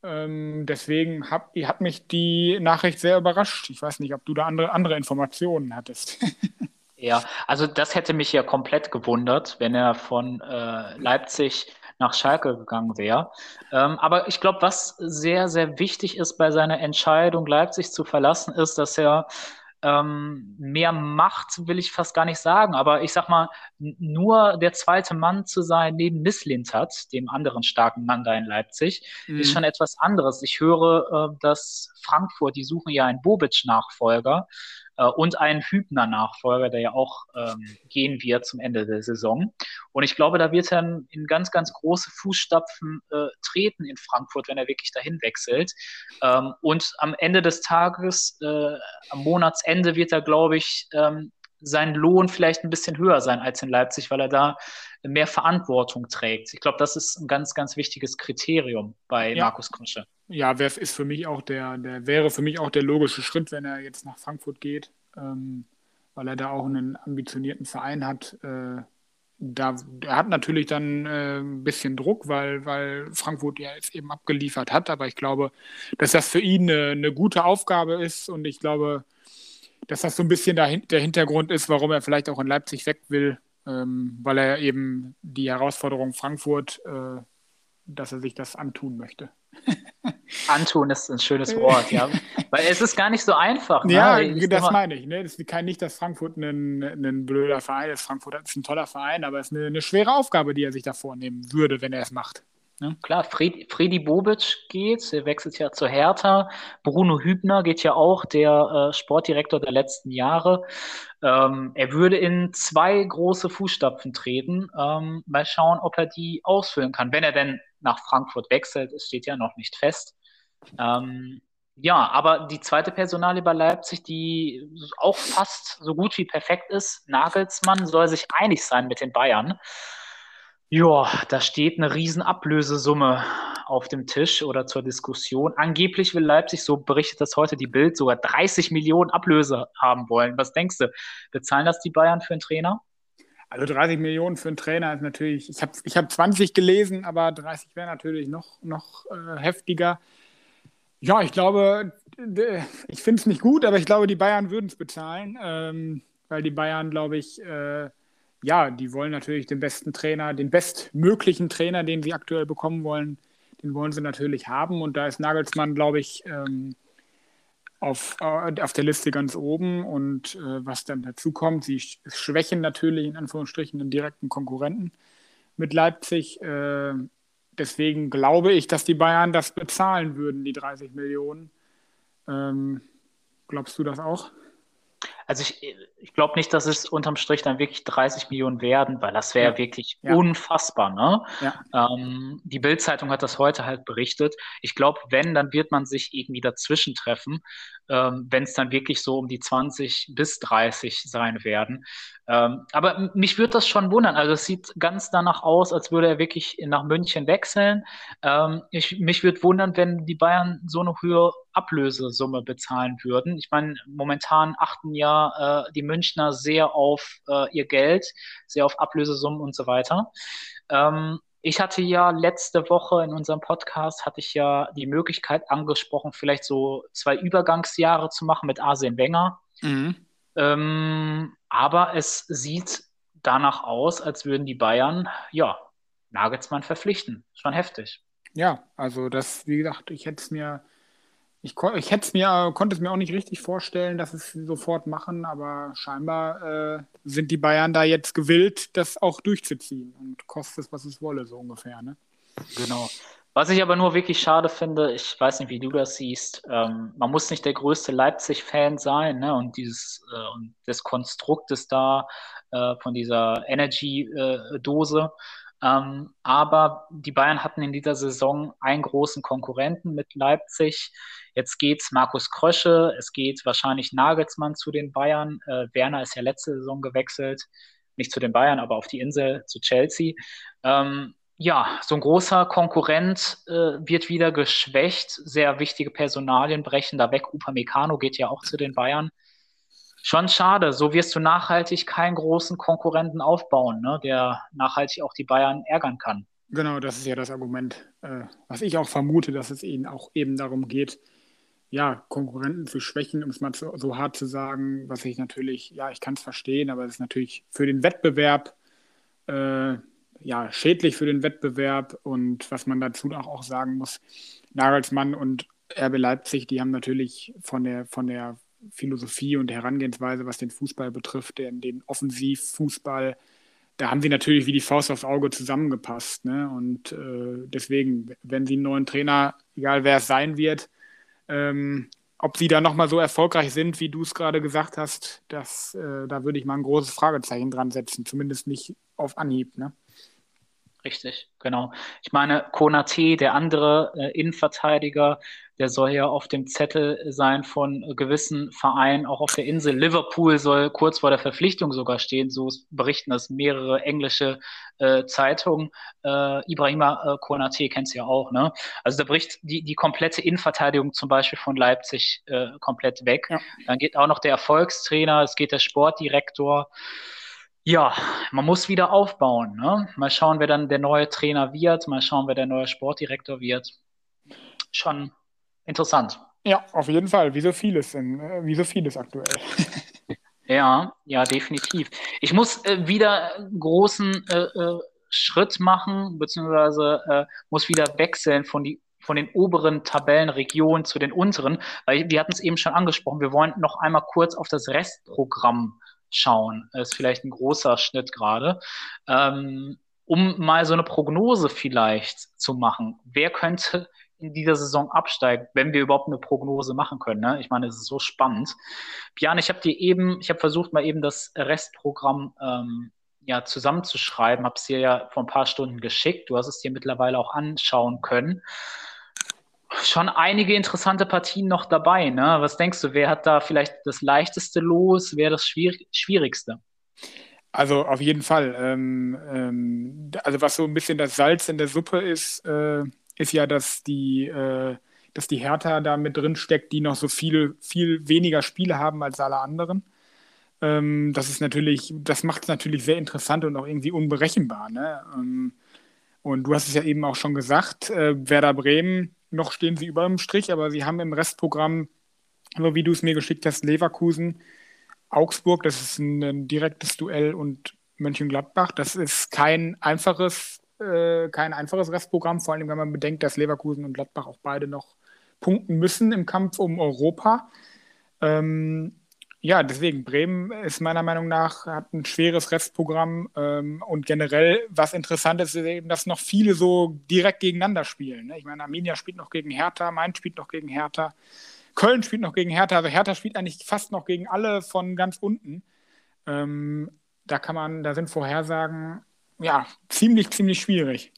Ähm, deswegen hat, hat mich die Nachricht sehr überrascht. Ich weiß nicht, ob du da andere, andere Informationen hattest. Ja, also das hätte mich ja komplett gewundert, wenn er von äh, Leipzig nach Schalke gegangen wäre. Ähm, aber ich glaube, was sehr, sehr wichtig ist bei seiner Entscheidung, Leipzig zu verlassen, ist, dass er ähm, mehr Macht, will ich fast gar nicht sagen, aber ich sag mal, nur der zweite Mann zu sein neben Misslintat, dem anderen starken Mann da in Leipzig, mhm. ist schon etwas anderes. Ich höre, äh, dass Frankfurt, die suchen ja einen Bobic-Nachfolger äh, und einen Hübner-Nachfolger, der ja auch ähm, gehen wird zum Ende der Saison. Und ich glaube, da wird er in ganz, ganz große Fußstapfen äh, treten in Frankfurt, wenn er wirklich dahin wechselt. Ähm, und am Ende des Tages, äh, am Monatsende, wird er, glaube ich, ähm, sein Lohn vielleicht ein bisschen höher sein als in Leipzig, weil er da mehr Verantwortung trägt. Ich glaube, das ist ein ganz, ganz wichtiges Kriterium bei ja. Markus Krosche. Ja, ist für mich auch der, der wäre für mich auch der logische Schritt, wenn er jetzt nach Frankfurt geht, ähm, weil er da auch einen ambitionierten Verein hat. Äh, da, er hat natürlich dann äh, ein bisschen Druck, weil, weil Frankfurt ja jetzt eben abgeliefert hat, aber ich glaube, dass das für ihn eine, eine gute Aufgabe ist und ich glaube, dass das so ein bisschen der, der Hintergrund ist, warum er vielleicht auch in Leipzig weg will, ähm, weil er eben die Herausforderung Frankfurt, äh, dass er sich das antun möchte. Antun ist ein schönes Wort, ja. Weil es ist gar nicht so einfach. Ne? Ja, ich das meine ich. Ne? Das ist nicht, dass Frankfurt ein, ein blöder Verein ist. Frankfurt ist ein toller Verein, aber es ist eine, eine schwere Aufgabe, die er sich da vornehmen würde, wenn er es macht. Ne? Klar, Fred, Freddy Bobic geht, er wechselt ja zu Hertha. Bruno Hübner geht ja auch, der äh, Sportdirektor der letzten Jahre. Ähm, er würde in zwei große Fußstapfen treten. Ähm, mal schauen, ob er die ausfüllen kann. Wenn er denn nach Frankfurt wechselt, es steht ja noch nicht fest. Ähm, ja, aber die zweite Personalie bei Leipzig, die auch fast so gut wie perfekt ist, Nagelsmann soll sich einig sein mit den Bayern. Ja, da steht eine riesen Ablösesumme auf dem Tisch oder zur Diskussion. Angeblich will Leipzig, so berichtet das heute die Bild, sogar 30 Millionen Ablöse haben wollen. Was denkst du? Bezahlen das die Bayern für einen Trainer? Also 30 Millionen für einen Trainer ist natürlich, ich habe ich hab 20 gelesen, aber 30 wäre natürlich noch, noch äh, heftiger. Ja, ich glaube, ich finde es nicht gut, aber ich glaube, die Bayern würden es bezahlen, ähm, weil die Bayern, glaube ich, äh, ja, die wollen natürlich den besten Trainer, den bestmöglichen Trainer, den sie aktuell bekommen wollen, den wollen sie natürlich haben. Und da ist Nagelsmann, glaube ich, ähm, auf, äh, auf der Liste ganz oben. Und äh, was dann dazu kommt, sie schwächen natürlich in Anführungsstrichen den direkten Konkurrenten mit Leipzig. Äh, deswegen glaube ich, dass die Bayern das bezahlen würden, die 30 Millionen. Ähm, glaubst du das auch? Also ich, ich glaube nicht, dass es unterm Strich dann wirklich 30 Millionen werden, weil das wäre ja. wirklich ja. unfassbar. Ne? Ja. Ähm, die Bild-Zeitung hat das heute halt berichtet. Ich glaube, wenn, dann wird man sich irgendwie dazwischen treffen, ähm, wenn es dann wirklich so um die 20 bis 30 sein werden. Ähm, aber mich würde das schon wundern. Also es sieht ganz danach aus, als würde er wirklich nach München wechseln. Ähm, ich, mich würde wundern, wenn die Bayern so eine höhere Ablösesumme bezahlen würden. Ich meine, momentan achten ja äh, die Münchner sehr auf äh, ihr Geld, sehr auf Ablösesummen und so weiter. Ähm, ich hatte ja letzte Woche in unserem Podcast hatte ich ja die Möglichkeit angesprochen, vielleicht so zwei Übergangsjahre zu machen mit Arsene Wenger. Mhm. Ähm, aber es sieht danach aus, als würden die Bayern, ja, Nagelsmann verpflichten. Schon heftig. Ja, also das, wie gesagt, ich hätte es mir, ich, ich hätte es mir, konnte es mir auch nicht richtig vorstellen, dass es sofort machen, aber scheinbar äh, sind die Bayern da jetzt gewillt, das auch durchzuziehen und kostet es, was es wolle, so ungefähr, ne? Genau. Was ich aber nur wirklich schade finde, ich weiß nicht, wie du das siehst, ähm, man muss nicht der größte Leipzig-Fan sein ne? und dieses äh, und des Konstruktes da äh, von dieser Energy-Dose. Äh, ähm, aber die Bayern hatten in dieser Saison einen großen Konkurrenten mit Leipzig. Jetzt geht's Markus Krösche, es geht wahrscheinlich Nagelsmann zu den Bayern. Äh, Werner ist ja letzte Saison gewechselt, nicht zu den Bayern, aber auf die Insel zu Chelsea. Ähm, ja, so ein großer Konkurrent äh, wird wieder geschwächt. Sehr wichtige Personalien brechen da weg. Upamecano geht ja auch zu den Bayern. Schon schade. So wirst du nachhaltig keinen großen Konkurrenten aufbauen, ne, der nachhaltig auch die Bayern ärgern kann. Genau, das ist ja das Argument, äh, was ich auch vermute, dass es ihnen auch eben darum geht, ja, Konkurrenten zu schwächen, um es mal so, so hart zu sagen, was ich natürlich, ja, ich kann es verstehen, aber es ist natürlich für den Wettbewerb äh, ja, schädlich für den Wettbewerb. Und was man dazu auch sagen muss, Nagelsmann und RB Leipzig, die haben natürlich von der, von der Philosophie und Herangehensweise, was den Fußball betrifft, den, den Offensivfußball, da haben sie natürlich wie die Faust aufs Auge zusammengepasst. Ne? Und äh, deswegen, wenn sie einen neuen Trainer, egal wer es sein wird, ähm, ob sie da nochmal so erfolgreich sind, wie du es gerade gesagt hast, das, äh, da würde ich mal ein großes Fragezeichen dran setzen, zumindest nicht auf Anhieb. Ne? Richtig, genau. Ich meine, Konate, der andere äh, Innenverteidiger, der soll ja auf dem Zettel sein von äh, gewissen Vereinen, auch auf der Insel. Liverpool soll kurz vor der Verpflichtung sogar stehen, so berichten das mehrere englische äh, Zeitungen. Äh, Ibrahima äh, Konate kennst du ja auch, ne? Also da bricht die, die komplette Innenverteidigung zum Beispiel von Leipzig äh, komplett weg. Ja. Dann geht auch noch der Erfolgstrainer, es geht der Sportdirektor. Ja, man muss wieder aufbauen. Ne? Mal schauen, wer dann der neue Trainer wird. Mal schauen, wer der neue Sportdirektor wird. Schon interessant. Ja, auf jeden Fall. Wie so vieles, in, wie so vieles aktuell. ja, ja, definitiv. Ich muss äh, wieder einen großen äh, äh, Schritt machen, beziehungsweise äh, muss wieder wechseln von die von den oberen Tabellenregionen zu den unteren, weil wir hatten es eben schon angesprochen, wir wollen noch einmal kurz auf das Restprogramm schauen. Ist vielleicht ein großer Schnitt gerade. Ähm, um mal so eine Prognose vielleicht zu machen. Wer könnte in dieser Saison absteigen, wenn wir überhaupt eine Prognose machen können? Ne? Ich meine, es ist so spannend. Björn, ich habe dir eben, ich habe versucht, mal eben das Restprogramm ähm, ja, zusammenzuschreiben, habe es dir ja vor ein paar Stunden geschickt. Du hast es dir mittlerweile auch anschauen können schon einige interessante Partien noch dabei. Ne? Was denkst du, wer hat da vielleicht das leichteste Los, wer das schwierig schwierigste? Also auf jeden Fall. Ähm, ähm, also was so ein bisschen das Salz in der Suppe ist, äh, ist ja, dass die, äh, dass die Hertha da mit drin steckt, die noch so viel, viel weniger Spiele haben als alle anderen. Ähm, das ist natürlich, das macht es natürlich sehr interessant und auch irgendwie unberechenbar. Ne? Ähm, und du hast es ja eben auch schon gesagt, äh, Werder Bremen noch stehen sie über dem Strich, aber sie haben im Restprogramm, so wie du es mir geschickt hast, Leverkusen, Augsburg, das ist ein, ein direktes Duell und Mönchengladbach. Das ist kein einfaches, äh, kein einfaches Restprogramm, vor allem wenn man bedenkt, dass Leverkusen und Gladbach auch beide noch punkten müssen im Kampf um Europa. Ähm, ja, deswegen, Bremen ist meiner Meinung nach, hat ein schweres Restprogramm ähm, und generell, was interessant ist, ist eben, dass noch viele so direkt gegeneinander spielen. Ne? Ich meine, Arminia spielt noch gegen Hertha, Mainz spielt noch gegen Hertha, Köln spielt noch gegen Hertha. Also Hertha spielt eigentlich fast noch gegen alle von ganz unten. Ähm, da kann man, da sind Vorhersagen ja ziemlich, ziemlich schwierig.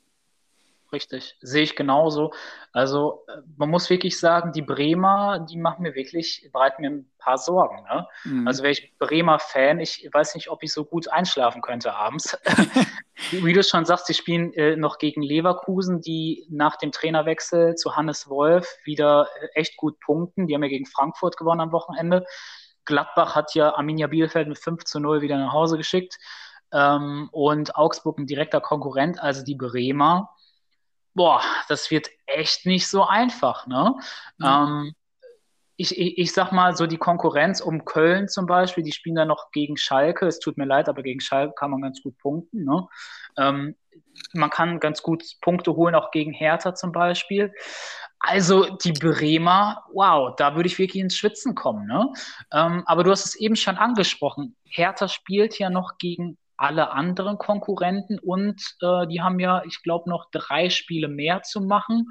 Richtig, sehe ich genauso. Also äh, man muss wirklich sagen, die Bremer, die machen mir wirklich, bereiten mir ein paar Sorgen. Ne? Mhm. Also wäre ich Bremer Fan, ich weiß nicht, ob ich so gut einschlafen könnte abends. Wie du schon sagst, sie spielen äh, noch gegen Leverkusen, die nach dem Trainerwechsel zu Hannes Wolf wieder äh, echt gut punkten. Die haben ja gegen Frankfurt gewonnen am Wochenende. Gladbach hat ja Arminia Bielefeld mit 5 zu 0 wieder nach Hause geschickt. Ähm, und Augsburg ein direkter Konkurrent, also die Bremer boah, das wird echt nicht so einfach. Ne? Mhm. Ähm, ich, ich, ich, sag mal, so die Konkurrenz um Köln zum Beispiel, die spielen dann noch gegen Schalke. Es tut mir leid, aber gegen Schalke kann man ganz gut punkten. Ne? Ähm, man kann ganz gut Punkte holen, auch gegen Hertha zum Beispiel. Also die Bremer, wow, da würde ich wirklich ins Schwitzen kommen. Ne? Ähm, aber du hast es eben schon angesprochen. Hertha spielt ja noch gegen alle anderen Konkurrenten und äh, die haben ja, ich glaube, noch drei Spiele mehr zu machen.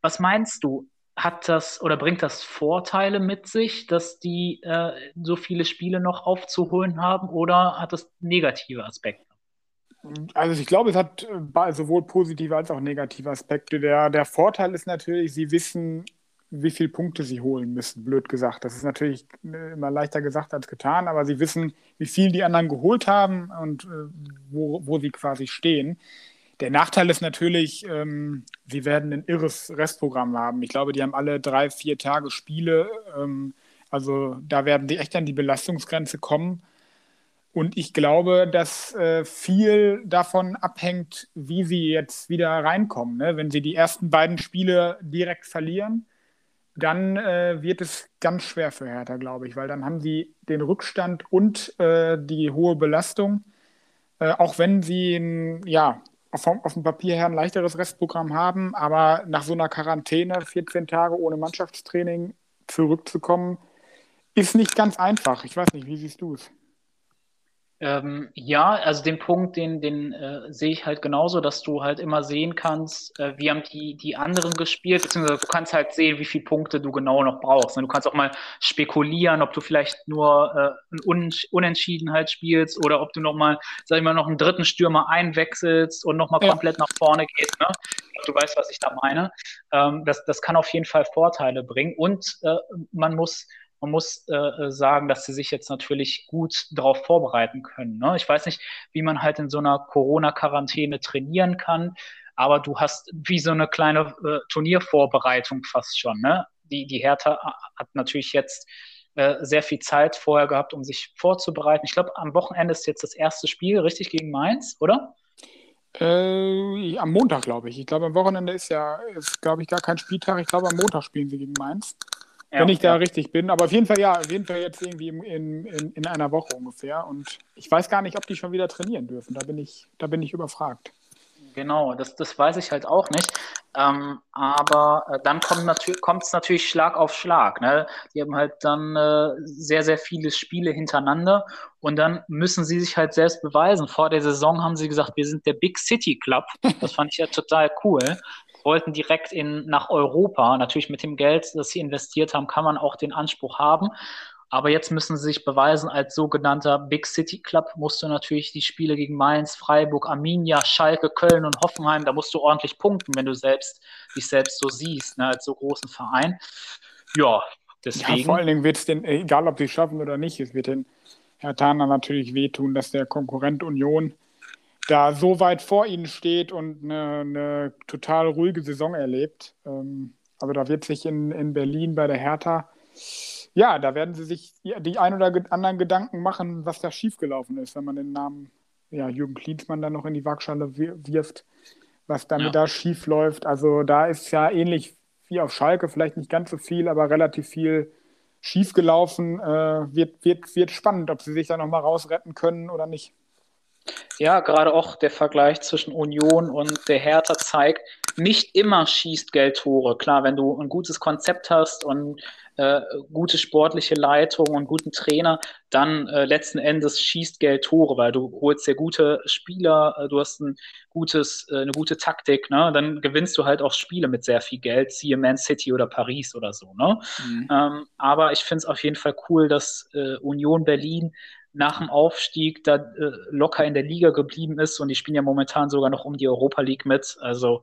Was meinst du? Hat das oder bringt das Vorteile mit sich, dass die äh, so viele Spiele noch aufzuholen haben oder hat das negative Aspekte? Also ich glaube, es hat äh, sowohl positive als auch negative Aspekte. Der, der Vorteil ist natürlich, sie wissen, wie viele Punkte sie holen müssen, blöd gesagt. Das ist natürlich äh, immer leichter gesagt als getan, aber sie wissen, wie viel die anderen geholt haben und äh, wo, wo sie quasi stehen. Der Nachteil ist natürlich, ähm, sie werden ein irres Restprogramm haben. Ich glaube, die haben alle drei, vier Tage Spiele. Ähm, also da werden sie echt an die Belastungsgrenze kommen. Und ich glaube, dass äh, viel davon abhängt, wie sie jetzt wieder reinkommen. Ne? Wenn sie die ersten beiden Spiele direkt verlieren, dann äh, wird es ganz schwer für Hertha, glaube ich, weil dann haben sie den Rückstand und äh, die hohe Belastung. Äh, auch wenn sie ein, ja, auf, auf, dem Papier her ein leichteres Restprogramm haben, aber nach so einer Quarantäne, 14 Tage ohne Mannschaftstraining zurückzukommen, ist nicht ganz einfach. Ich weiß nicht, wie siehst du es? Ähm, ja, also den Punkt, den, den äh, sehe ich halt genauso, dass du halt immer sehen kannst, äh, wie haben die, die anderen gespielt, beziehungsweise du kannst halt sehen, wie viele Punkte du genau noch brauchst. Und du kannst auch mal spekulieren, ob du vielleicht nur äh, ein Un Unentschieden halt spielst oder ob du nochmal, sag ich mal, noch einen dritten Stürmer einwechselst und nochmal ja. komplett nach vorne gehst. Ne? Du weißt, was ich da meine. Ähm, das, das kann auf jeden Fall Vorteile bringen. Und äh, man muss man muss äh, äh, sagen, dass sie sich jetzt natürlich gut darauf vorbereiten können. Ne? Ich weiß nicht, wie man halt in so einer Corona-Quarantäne trainieren kann, aber du hast wie so eine kleine äh, Turniervorbereitung fast schon. Ne? Die, die Hertha hat natürlich jetzt äh, sehr viel Zeit vorher gehabt, um sich vorzubereiten. Ich glaube, am Wochenende ist jetzt das erste Spiel, richtig, gegen Mainz, oder? Äh, am Montag, glaube ich. Ich glaube, am Wochenende ist ja, glaube ich, gar kein Spieltag. Ich glaube, am Montag spielen sie gegen Mainz. Ja, wenn ich da ja. richtig bin. Aber auf jeden Fall, ja, auf jeden Fall jetzt irgendwie in, in, in einer Woche ungefähr. Und ich weiß gar nicht, ob die schon wieder trainieren dürfen. Da bin ich, da bin ich überfragt. Genau, das, das weiß ich halt auch nicht. Ähm, aber äh, dann kommt es natürlich, natürlich Schlag auf Schlag. Ne? Die haben halt dann äh, sehr, sehr viele Spiele hintereinander und dann müssen sie sich halt selbst beweisen. Vor der Saison haben sie gesagt, wir sind der Big City Club. Das fand ich ja total cool wollten direkt in, nach Europa. Natürlich mit dem Geld, das sie investiert haben, kann man auch den Anspruch haben. Aber jetzt müssen sie sich beweisen, als sogenannter Big City Club musst du natürlich die Spiele gegen Mainz, Freiburg, Arminia, Schalke, Köln und Hoffenheim, da musst du ordentlich punkten, wenn du selbst dich selbst so siehst, ne, als so großen Verein. Ja, deswegen. Ja, vor allen Dingen wird es den, egal ob sie es schaffen oder nicht, es wird den Herr Thaner natürlich wehtun, dass der Konkurrent Union da so weit vor ihnen steht und eine, eine total ruhige Saison erlebt. Ähm, aber da wird sich in, in Berlin bei der Hertha, ja, da werden sie sich die ein oder anderen Gedanken machen, was da schiefgelaufen ist, wenn man den Namen ja, Jürgen Klinsmann dann noch in die Waagschale wirft, was damit ja. da schief läuft. Also da ist ja ähnlich wie auf Schalke, vielleicht nicht ganz so viel, aber relativ viel schiefgelaufen. Äh, wird, wird, wird spannend, ob sie sich da nochmal rausretten können oder nicht. Ja, gerade auch der Vergleich zwischen Union und der Hertha zeigt, nicht immer schießt Geld Tore. Klar, wenn du ein gutes Konzept hast und äh, gute sportliche Leitung und guten Trainer, dann äh, letzten Endes schießt Geld Tore, weil du holst dir gute Spieler, äh, du hast ein gutes, äh, eine gute Taktik, ne? dann gewinnst du halt auch Spiele mit sehr viel Geld, siehe Man City oder Paris oder so. Ne? Mhm. Ähm, aber ich finde es auf jeden Fall cool, dass äh, Union Berlin nach dem Aufstieg da äh, locker in der Liga geblieben ist und die spielen ja momentan sogar noch um die Europa League mit. Also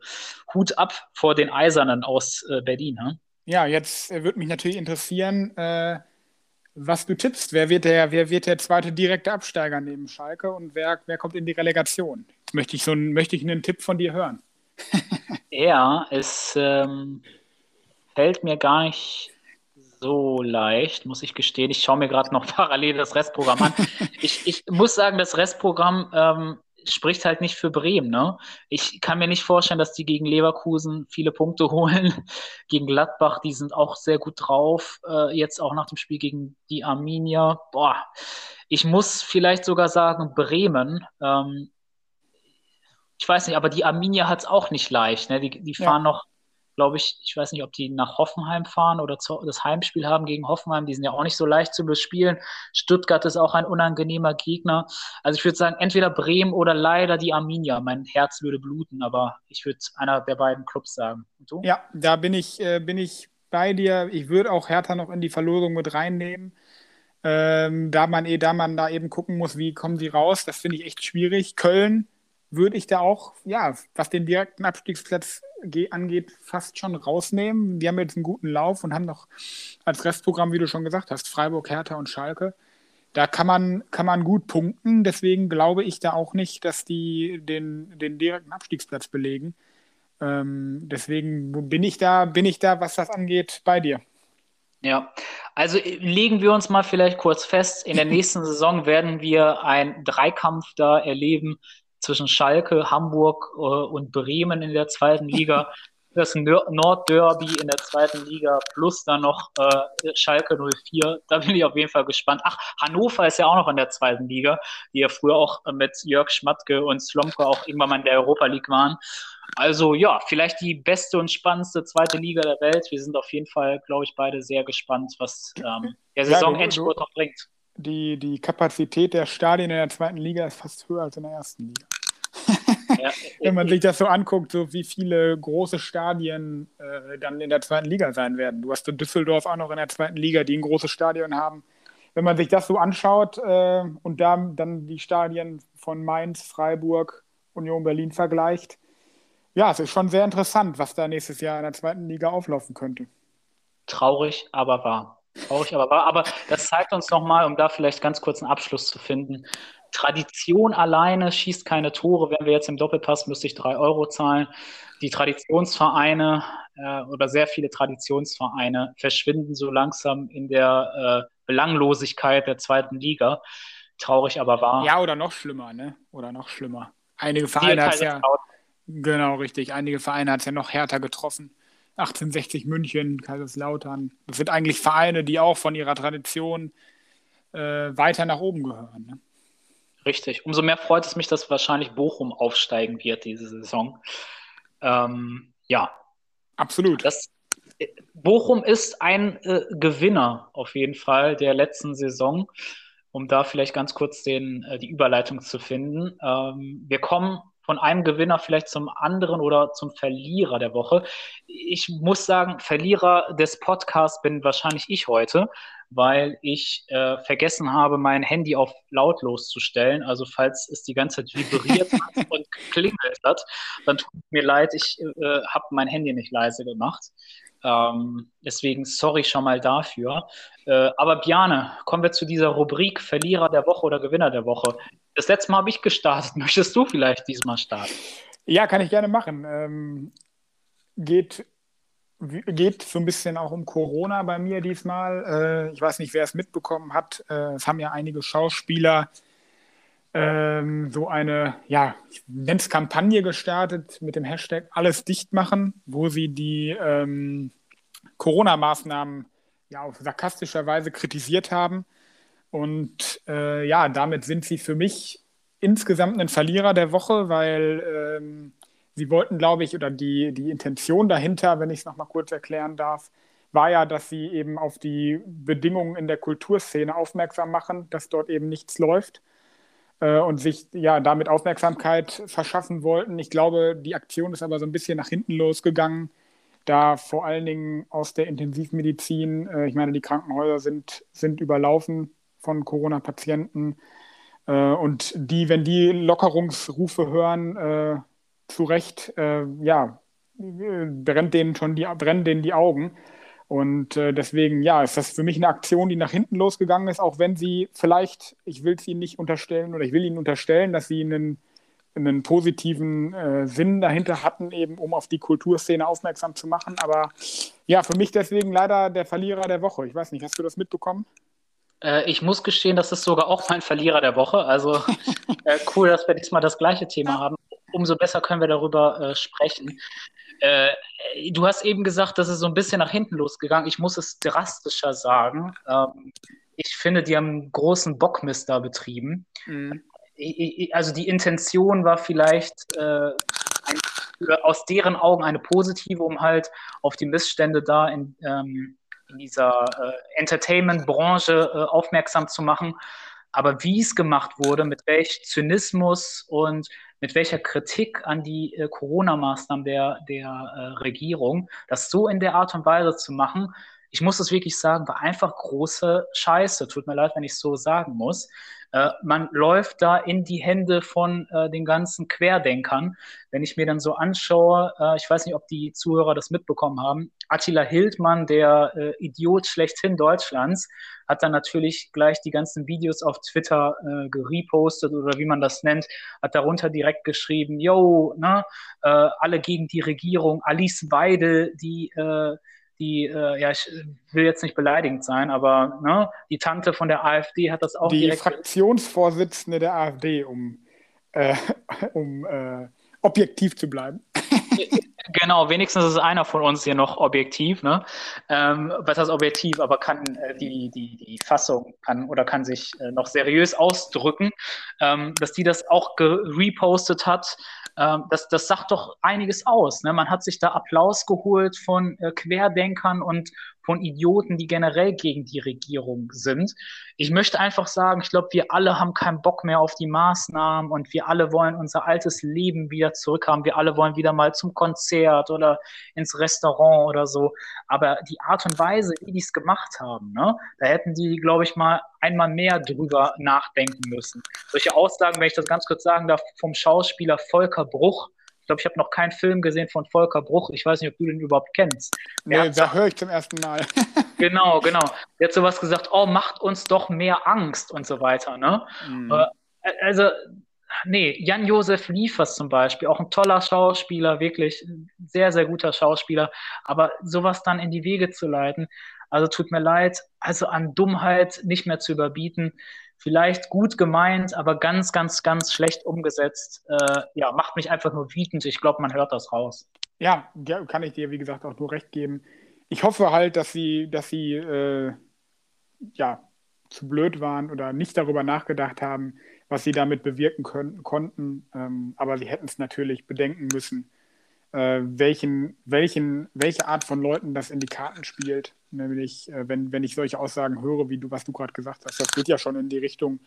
Hut ab vor den Eisernen aus äh, Berlin. Ne? Ja, jetzt äh, würde mich natürlich interessieren, äh, was du tippst. Wer wird, der, wer wird der zweite direkte Absteiger neben Schalke und wer, wer kommt in die Relegation? Möchte ich, so ein, möchte ich einen Tipp von dir hören? ja, es ähm, fällt mir gar nicht so leicht, muss ich gestehen. Ich schaue mir gerade noch parallel das Restprogramm an. ich, ich muss sagen, das Restprogramm ähm, spricht halt nicht für Bremen. Ne? Ich kann mir nicht vorstellen, dass die gegen Leverkusen viele Punkte holen. gegen Gladbach, die sind auch sehr gut drauf. Äh, jetzt auch nach dem Spiel gegen die Arminia. Boah, ich muss vielleicht sogar sagen, Bremen. Ähm, ich weiß nicht, aber die Arminia hat es auch nicht leicht. Ne? Die, die fahren ja. noch glaube ich, ich weiß nicht, ob die nach Hoffenheim fahren oder zu, das Heimspiel haben gegen Hoffenheim. Die sind ja auch nicht so leicht zu bespielen. Stuttgart ist auch ein unangenehmer Gegner. Also ich würde sagen, entweder Bremen oder leider die Arminia. Mein Herz würde bluten, aber ich würde einer der beiden Clubs sagen. Ja, da bin ich, äh, bin ich bei dir. Ich würde auch Hertha noch in die Verlosung mit reinnehmen. Ähm, da man eh, da man da eben gucken muss, wie kommen sie raus, das finde ich echt schwierig. Köln würde ich da auch, ja, was den direkten Abstiegsplatz angeht, fast schon rausnehmen. Die haben jetzt einen guten Lauf und haben noch als Restprogramm, wie du schon gesagt hast, Freiburg, Hertha und Schalke. Da kann man, kann man gut punkten. Deswegen glaube ich da auch nicht, dass die den, den direkten Abstiegsplatz belegen. Ähm, deswegen bin ich da, bin ich da, was das angeht, bei dir. Ja, also legen wir uns mal vielleicht kurz fest, in der nächsten Saison werden wir einen Dreikampf da erleben zwischen Schalke, Hamburg äh, und Bremen in der zweiten Liga. Das Nordderby in der zweiten Liga plus dann noch äh, Schalke 04. Da bin ich auf jeden Fall gespannt. Ach, Hannover ist ja auch noch in der zweiten Liga, die ja früher auch mit Jörg Schmatke und Slomka auch irgendwann mal in der Europa League waren. Also ja, vielleicht die beste und spannendste zweite Liga der Welt. Wir sind auf jeden Fall, glaube ich, beide sehr gespannt, was ähm, der Saisonendspurt noch bringt. Die, die Kapazität der Stadien in der zweiten Liga ist fast höher als in der ersten Liga. Ja, Wenn man sich das so anguckt, so wie viele große Stadien äh, dann in der zweiten Liga sein werden. Du hast in Düsseldorf auch noch in der zweiten Liga, die ein großes Stadion haben. Wenn man sich das so anschaut äh, und da, dann die Stadien von Mainz, Freiburg, Union Berlin vergleicht, ja, es ist schon sehr interessant, was da nächstes Jahr in der zweiten Liga auflaufen könnte. Traurig, aber wahr. Traurig, aber wahr. Aber das zeigt uns nochmal, um da vielleicht ganz kurz einen Abschluss zu finden, Tradition alleine schießt keine Tore. Wenn wir jetzt im Doppelpass, müsste ich drei Euro zahlen. Die Traditionsvereine äh, oder sehr viele Traditionsvereine verschwinden so langsam in der äh, Belanglosigkeit der zweiten Liga. Traurig, aber wahr. Ja, oder noch schlimmer, ne? Oder noch schlimmer. Einige Vereine hat es ja. Genau, richtig. Einige Vereine hat es ja noch härter getroffen. 1860 München, Kaiserslautern. Das sind eigentlich Vereine, die auch von ihrer Tradition äh, weiter nach oben gehören. Ne? Richtig. Umso mehr freut es mich, dass wahrscheinlich Bochum aufsteigen wird diese Saison. Ähm, ja. Absolut. Das, äh, Bochum ist ein äh, Gewinner auf jeden Fall der letzten Saison, um da vielleicht ganz kurz den, äh, die Überleitung zu finden. Ähm, wir kommen von einem Gewinner vielleicht zum anderen oder zum Verlierer der Woche. Ich muss sagen, Verlierer des Podcasts bin wahrscheinlich ich heute, weil ich äh, vergessen habe, mein Handy auf lautlos zu stellen. Also falls es die ganze Zeit vibriert und geklingelt hat, dann tut mir leid, ich äh, habe mein Handy nicht leise gemacht. Ähm, deswegen sorry schon mal dafür. Äh, aber Bjane, kommen wir zu dieser Rubrik Verlierer der Woche oder Gewinner der Woche. Das letzte Mal habe ich gestartet. Möchtest du vielleicht diesmal starten? Ja, kann ich gerne machen. Ähm, geht geht so ein bisschen auch um Corona bei mir diesmal. Äh, ich weiß nicht, wer es mitbekommen hat. Äh, es haben ja einige Schauspieler ähm, so eine, ja, ich nenne es Kampagne gestartet mit dem Hashtag Alles dicht machen, wo sie die ähm, Corona-Maßnahmen ja auf sarkastischer Weise kritisiert haben. Und äh, ja, damit sind sie für mich insgesamt ein Verlierer der Woche, weil ähm, sie wollten, glaube ich, oder die, die Intention dahinter, wenn ich es nochmal kurz erklären darf, war ja, dass sie eben auf die Bedingungen in der Kulturszene aufmerksam machen, dass dort eben nichts läuft äh, und sich ja damit Aufmerksamkeit verschaffen wollten. Ich glaube, die Aktion ist aber so ein bisschen nach hinten losgegangen, da vor allen Dingen aus der Intensivmedizin, äh, ich meine, die Krankenhäuser sind, sind überlaufen von Corona-Patienten. Äh, und die, wenn die Lockerungsrufe hören, äh, zu Recht, äh, ja, brennt denen schon die, brennen denen die Augen. Und äh, deswegen, ja, ist das für mich eine Aktion, die nach hinten losgegangen ist, auch wenn sie vielleicht, ich will es ihnen nicht unterstellen oder ich will ihnen unterstellen, dass sie einen, einen positiven äh, Sinn dahinter hatten, eben um auf die Kulturszene aufmerksam zu machen. Aber ja, für mich deswegen leider der Verlierer der Woche. Ich weiß nicht, hast du das mitbekommen? Äh, ich muss gestehen, das ist sogar auch mein Verlierer der Woche. Also äh, cool, dass wir diesmal das gleiche Thema haben. Umso besser können wir darüber äh, sprechen. Äh, du hast eben gesagt, das ist so ein bisschen nach hinten losgegangen. Ich muss es drastischer sagen. Ähm, ich finde, die haben einen großen Bockmist da betrieben. Mhm. Also die Intention war vielleicht äh, ein, aus deren Augen eine positive, um halt auf die Missstände da in, ähm, dieser äh, Entertainment-Branche äh, aufmerksam zu machen. Aber wie es gemacht wurde, mit welch Zynismus und mit welcher Kritik an die äh, Corona-Maßnahmen der, der äh, Regierung, das so in der Art und Weise zu machen, ich muss es wirklich sagen, war einfach große Scheiße. Tut mir leid, wenn ich es so sagen muss. Äh, man läuft da in die Hände von äh, den ganzen Querdenkern. Wenn ich mir dann so anschaue, äh, ich weiß nicht, ob die Zuhörer das mitbekommen haben, Attila Hildmann, der äh, Idiot schlechthin Deutschlands, hat dann natürlich gleich die ganzen Videos auf Twitter äh, gerepostet oder wie man das nennt, hat darunter direkt geschrieben, yo, ne, äh, alle gegen die Regierung, Alice Weidel, die äh, die, äh, ja, ich will jetzt nicht beleidigend sein, aber ne, die Tante von der AfD hat das auch die direkt. Die Fraktionsvorsitzende der AfD, um, äh, um äh, objektiv zu bleiben. Genau, wenigstens ist einer von uns hier noch objektiv, ne? Ähm, was heißt objektiv, aber kann äh, die, die, die Fassung kann oder kann sich äh, noch seriös ausdrücken, ähm, dass die das auch repostet hat. Ähm, das, das sagt doch einiges aus. Ne? Man hat sich da Applaus geholt von äh, Querdenkern und von Idioten, die generell gegen die Regierung sind. Ich möchte einfach sagen, ich glaube, wir alle haben keinen Bock mehr auf die Maßnahmen und wir alle wollen unser altes Leben wieder zurückhaben. Wir alle wollen wieder mal zum Konzert oder ins Restaurant oder so. Aber die Art und Weise, wie die es gemacht haben, ne, da hätten die, glaube ich, mal einmal mehr drüber nachdenken müssen. Solche Aussagen, wenn ich das ganz kurz sagen darf, vom Schauspieler Volker Bruch, ich glaube, ich habe noch keinen Film gesehen von Volker Bruch. Ich weiß nicht, ob du den überhaupt kennst. Nee, da höre ich zum ersten Mal. genau, genau. Der hat sowas gesagt, oh, macht uns doch mehr Angst und so weiter. Ne? Mhm. Äh, also, nee, Jan-Josef Liefers zum Beispiel, auch ein toller Schauspieler, wirklich sehr, sehr guter Schauspieler. Aber sowas dann in die Wege zu leiten, also tut mir leid, also an Dummheit nicht mehr zu überbieten vielleicht gut gemeint, aber ganz, ganz, ganz schlecht umgesetzt. Äh, ja, macht mich einfach nur wütend. Ich glaube, man hört das raus. Ja, kann ich dir, wie gesagt, auch nur recht geben. Ich hoffe halt, dass sie, dass sie äh, ja, zu blöd waren oder nicht darüber nachgedacht haben, was sie damit bewirken können, konnten. Ähm, aber sie hätten es natürlich bedenken müssen, äh, welchen, welchen, welche Art von Leuten das in die Karten spielt. Nämlich, äh, wenn, wenn ich solche Aussagen höre, wie du, was du gerade gesagt hast, das geht ja schon in die Richtung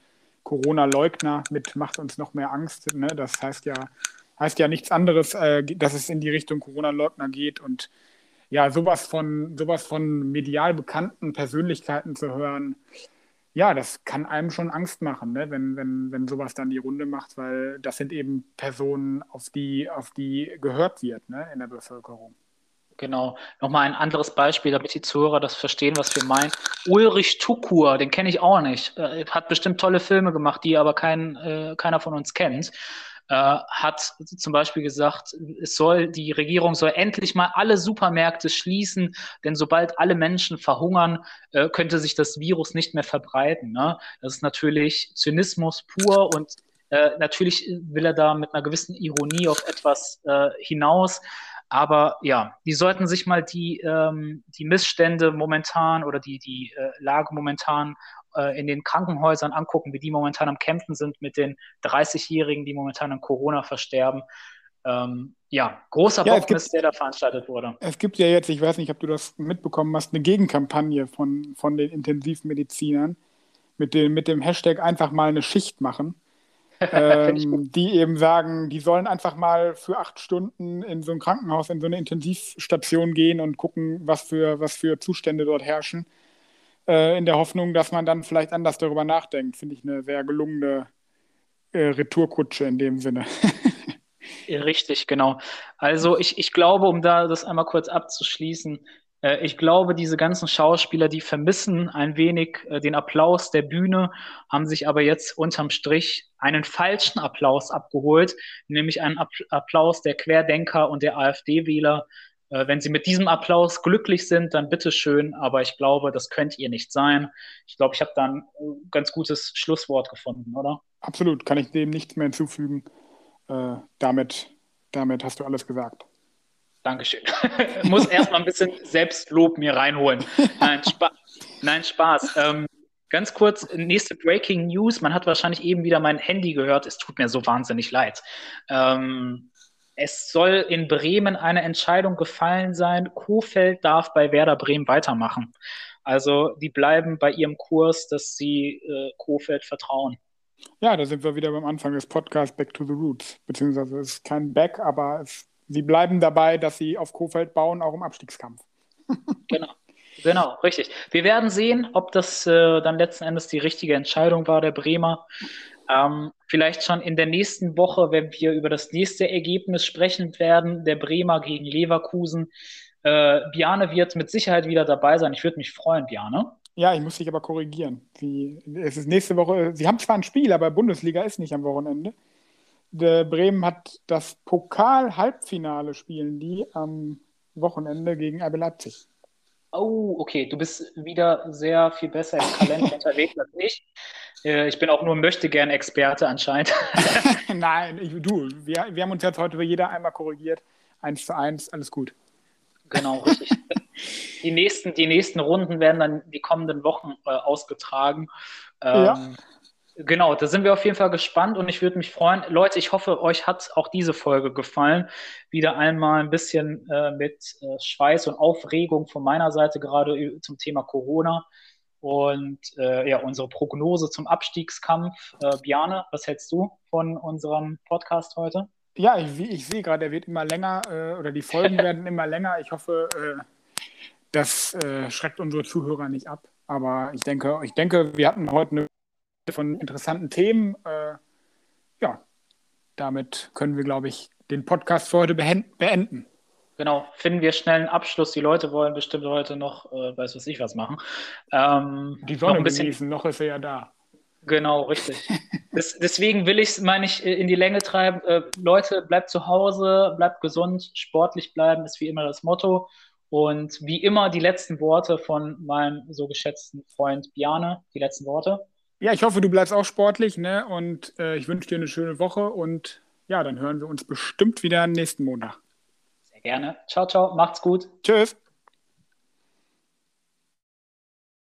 Corona-Leugner mit macht uns noch mehr Angst. Ne? Das heißt ja, heißt ja nichts anderes, äh, dass es in die Richtung Corona-Leugner geht und ja, sowas von, sowas von medial bekannten Persönlichkeiten zu hören, ja, das kann einem schon Angst machen, ne? wenn, wenn, wenn sowas dann die Runde macht, weil das sind eben Personen, auf die, auf die gehört wird ne? in der Bevölkerung. Genau. Nochmal ein anderes Beispiel, damit die Zuhörer das verstehen, was wir meinen. Ulrich Tukur, den kenne ich auch nicht. Äh, hat bestimmt tolle Filme gemacht, die aber kein, äh, keiner von uns kennt. Äh, hat zum Beispiel gesagt, es soll, die Regierung soll endlich mal alle Supermärkte schließen, denn sobald alle Menschen verhungern, äh, könnte sich das Virus nicht mehr verbreiten. Ne? Das ist natürlich Zynismus pur und äh, natürlich will er da mit einer gewissen Ironie auf etwas äh, hinaus. Aber ja, die sollten sich mal die, ähm, die Missstände momentan oder die, die äh, Lage momentan in den Krankenhäusern angucken, wie die momentan am Kämpfen sind mit den 30-Jährigen, die momentan an Corona versterben. ähm, ja, großer ja, Bockmist, gibt, der da veranstaltet wurde. Es gibt ja jetzt, ich weiß nicht, ob du das mitbekommen hast, eine Gegenkampagne von, von den Intensivmedizinern mit dem, mit dem Hashtag einfach mal eine Schicht machen. ähm, die eben sagen, die sollen einfach mal für acht Stunden in so ein Krankenhaus, in so eine Intensivstation gehen und gucken, was für, was für Zustände dort herrschen. Äh, in der Hoffnung, dass man dann vielleicht anders darüber nachdenkt. Finde ich eine sehr gelungene äh, Retourkutsche in dem Sinne. Richtig, genau. Also ich, ich glaube, um da das einmal kurz abzuschließen, äh, ich glaube, diese ganzen Schauspieler, die vermissen ein wenig äh, den Applaus der Bühne, haben sich aber jetzt unterm Strich einen falschen Applaus abgeholt, nämlich einen Applaus der Querdenker und der AfD-Wähler. Äh, wenn Sie mit diesem Applaus glücklich sind, dann bitteschön, aber ich glaube, das könnt ihr nicht sein. Ich glaube, ich habe da ein ganz gutes Schlusswort gefunden, oder? Absolut, kann ich dem nichts mehr hinzufügen. Äh, damit, damit hast du alles gesagt. Dankeschön. Muss erstmal ein bisschen Selbstlob mir reinholen. Nein, Spa Nein Spaß. Ähm, ganz kurz, nächste Breaking News. Man hat wahrscheinlich eben wieder mein Handy gehört. Es tut mir so wahnsinnig leid. Ähm, es soll in Bremen eine Entscheidung gefallen sein. Kofeld darf bei Werder Bremen weitermachen. Also die bleiben bei ihrem Kurs, dass sie äh, Kofeld vertrauen. Ja, da sind wir wieder beim Anfang des Podcasts Back to the Roots. Beziehungsweise es ist kein Back, aber es, sie bleiben dabei, dass sie auf Kofeld bauen, auch im Abstiegskampf. genau. Genau, richtig. Wir werden sehen, ob das äh, dann letzten Endes die richtige Entscheidung war, der Bremer. Ähm, vielleicht schon in der nächsten Woche, wenn wir über das nächste Ergebnis sprechen werden, der Bremer gegen Leverkusen. Äh, Biane wird mit Sicherheit wieder dabei sein. Ich würde mich freuen, Biane. Ja, ich muss dich aber korrigieren. Sie, es ist nächste Woche, Sie haben zwar ein Spiel, aber Bundesliga ist nicht am Wochenende. Der Bremen hat das Pokal-Halbfinale spielen die am Wochenende gegen RB Leipzig. Oh, okay. Du bist wieder sehr viel besser im Kalender unterwegs als ich. Äh, ich bin auch nur Möchtegern-Experte anscheinend. Nein, ich, du, wir, wir haben uns jetzt heute jeder einmal korrigiert. Eins zu eins, alles gut. Genau, richtig. die, nächsten, die nächsten Runden werden dann die kommenden Wochen äh, ausgetragen. Ähm, ja. Genau, da sind wir auf jeden Fall gespannt und ich würde mich freuen. Leute, ich hoffe, euch hat auch diese Folge gefallen. Wieder einmal ein bisschen äh, mit äh, Schweiß und Aufregung von meiner Seite gerade zum Thema Corona und äh, ja, unsere Prognose zum Abstiegskampf. Äh, Biane, was hältst du von unserem Podcast heute? Ja, ich, ich sehe gerade, er wird immer länger äh, oder die Folgen werden immer länger. Ich hoffe, äh, das äh, schreckt unsere Zuhörer nicht ab. Aber ich denke, ich denke, wir hatten heute eine von interessanten Themen. Äh, ja, damit können wir, glaube ich, den Podcast für heute beenden. Genau, finden wir schnell einen Abschluss. Die Leute wollen bestimmt heute noch, äh, weiß was ich was machen. Ähm, die Sonne noch ein bisschen, genießen, noch ist er ja da. Genau, richtig. Das, deswegen will ich es, meine ich, in die Länge treiben. Äh, Leute, bleibt zu Hause, bleibt gesund, sportlich bleiben ist wie immer das Motto. Und wie immer die letzten Worte von meinem so geschätzten Freund Biane. Die letzten Worte. Ja, ich hoffe, du bleibst auch sportlich, ne? Und äh, ich wünsche dir eine schöne Woche und ja, dann hören wir uns bestimmt wieder nächsten Montag. Sehr gerne. Ciao, ciao. Macht's gut. Tschüss.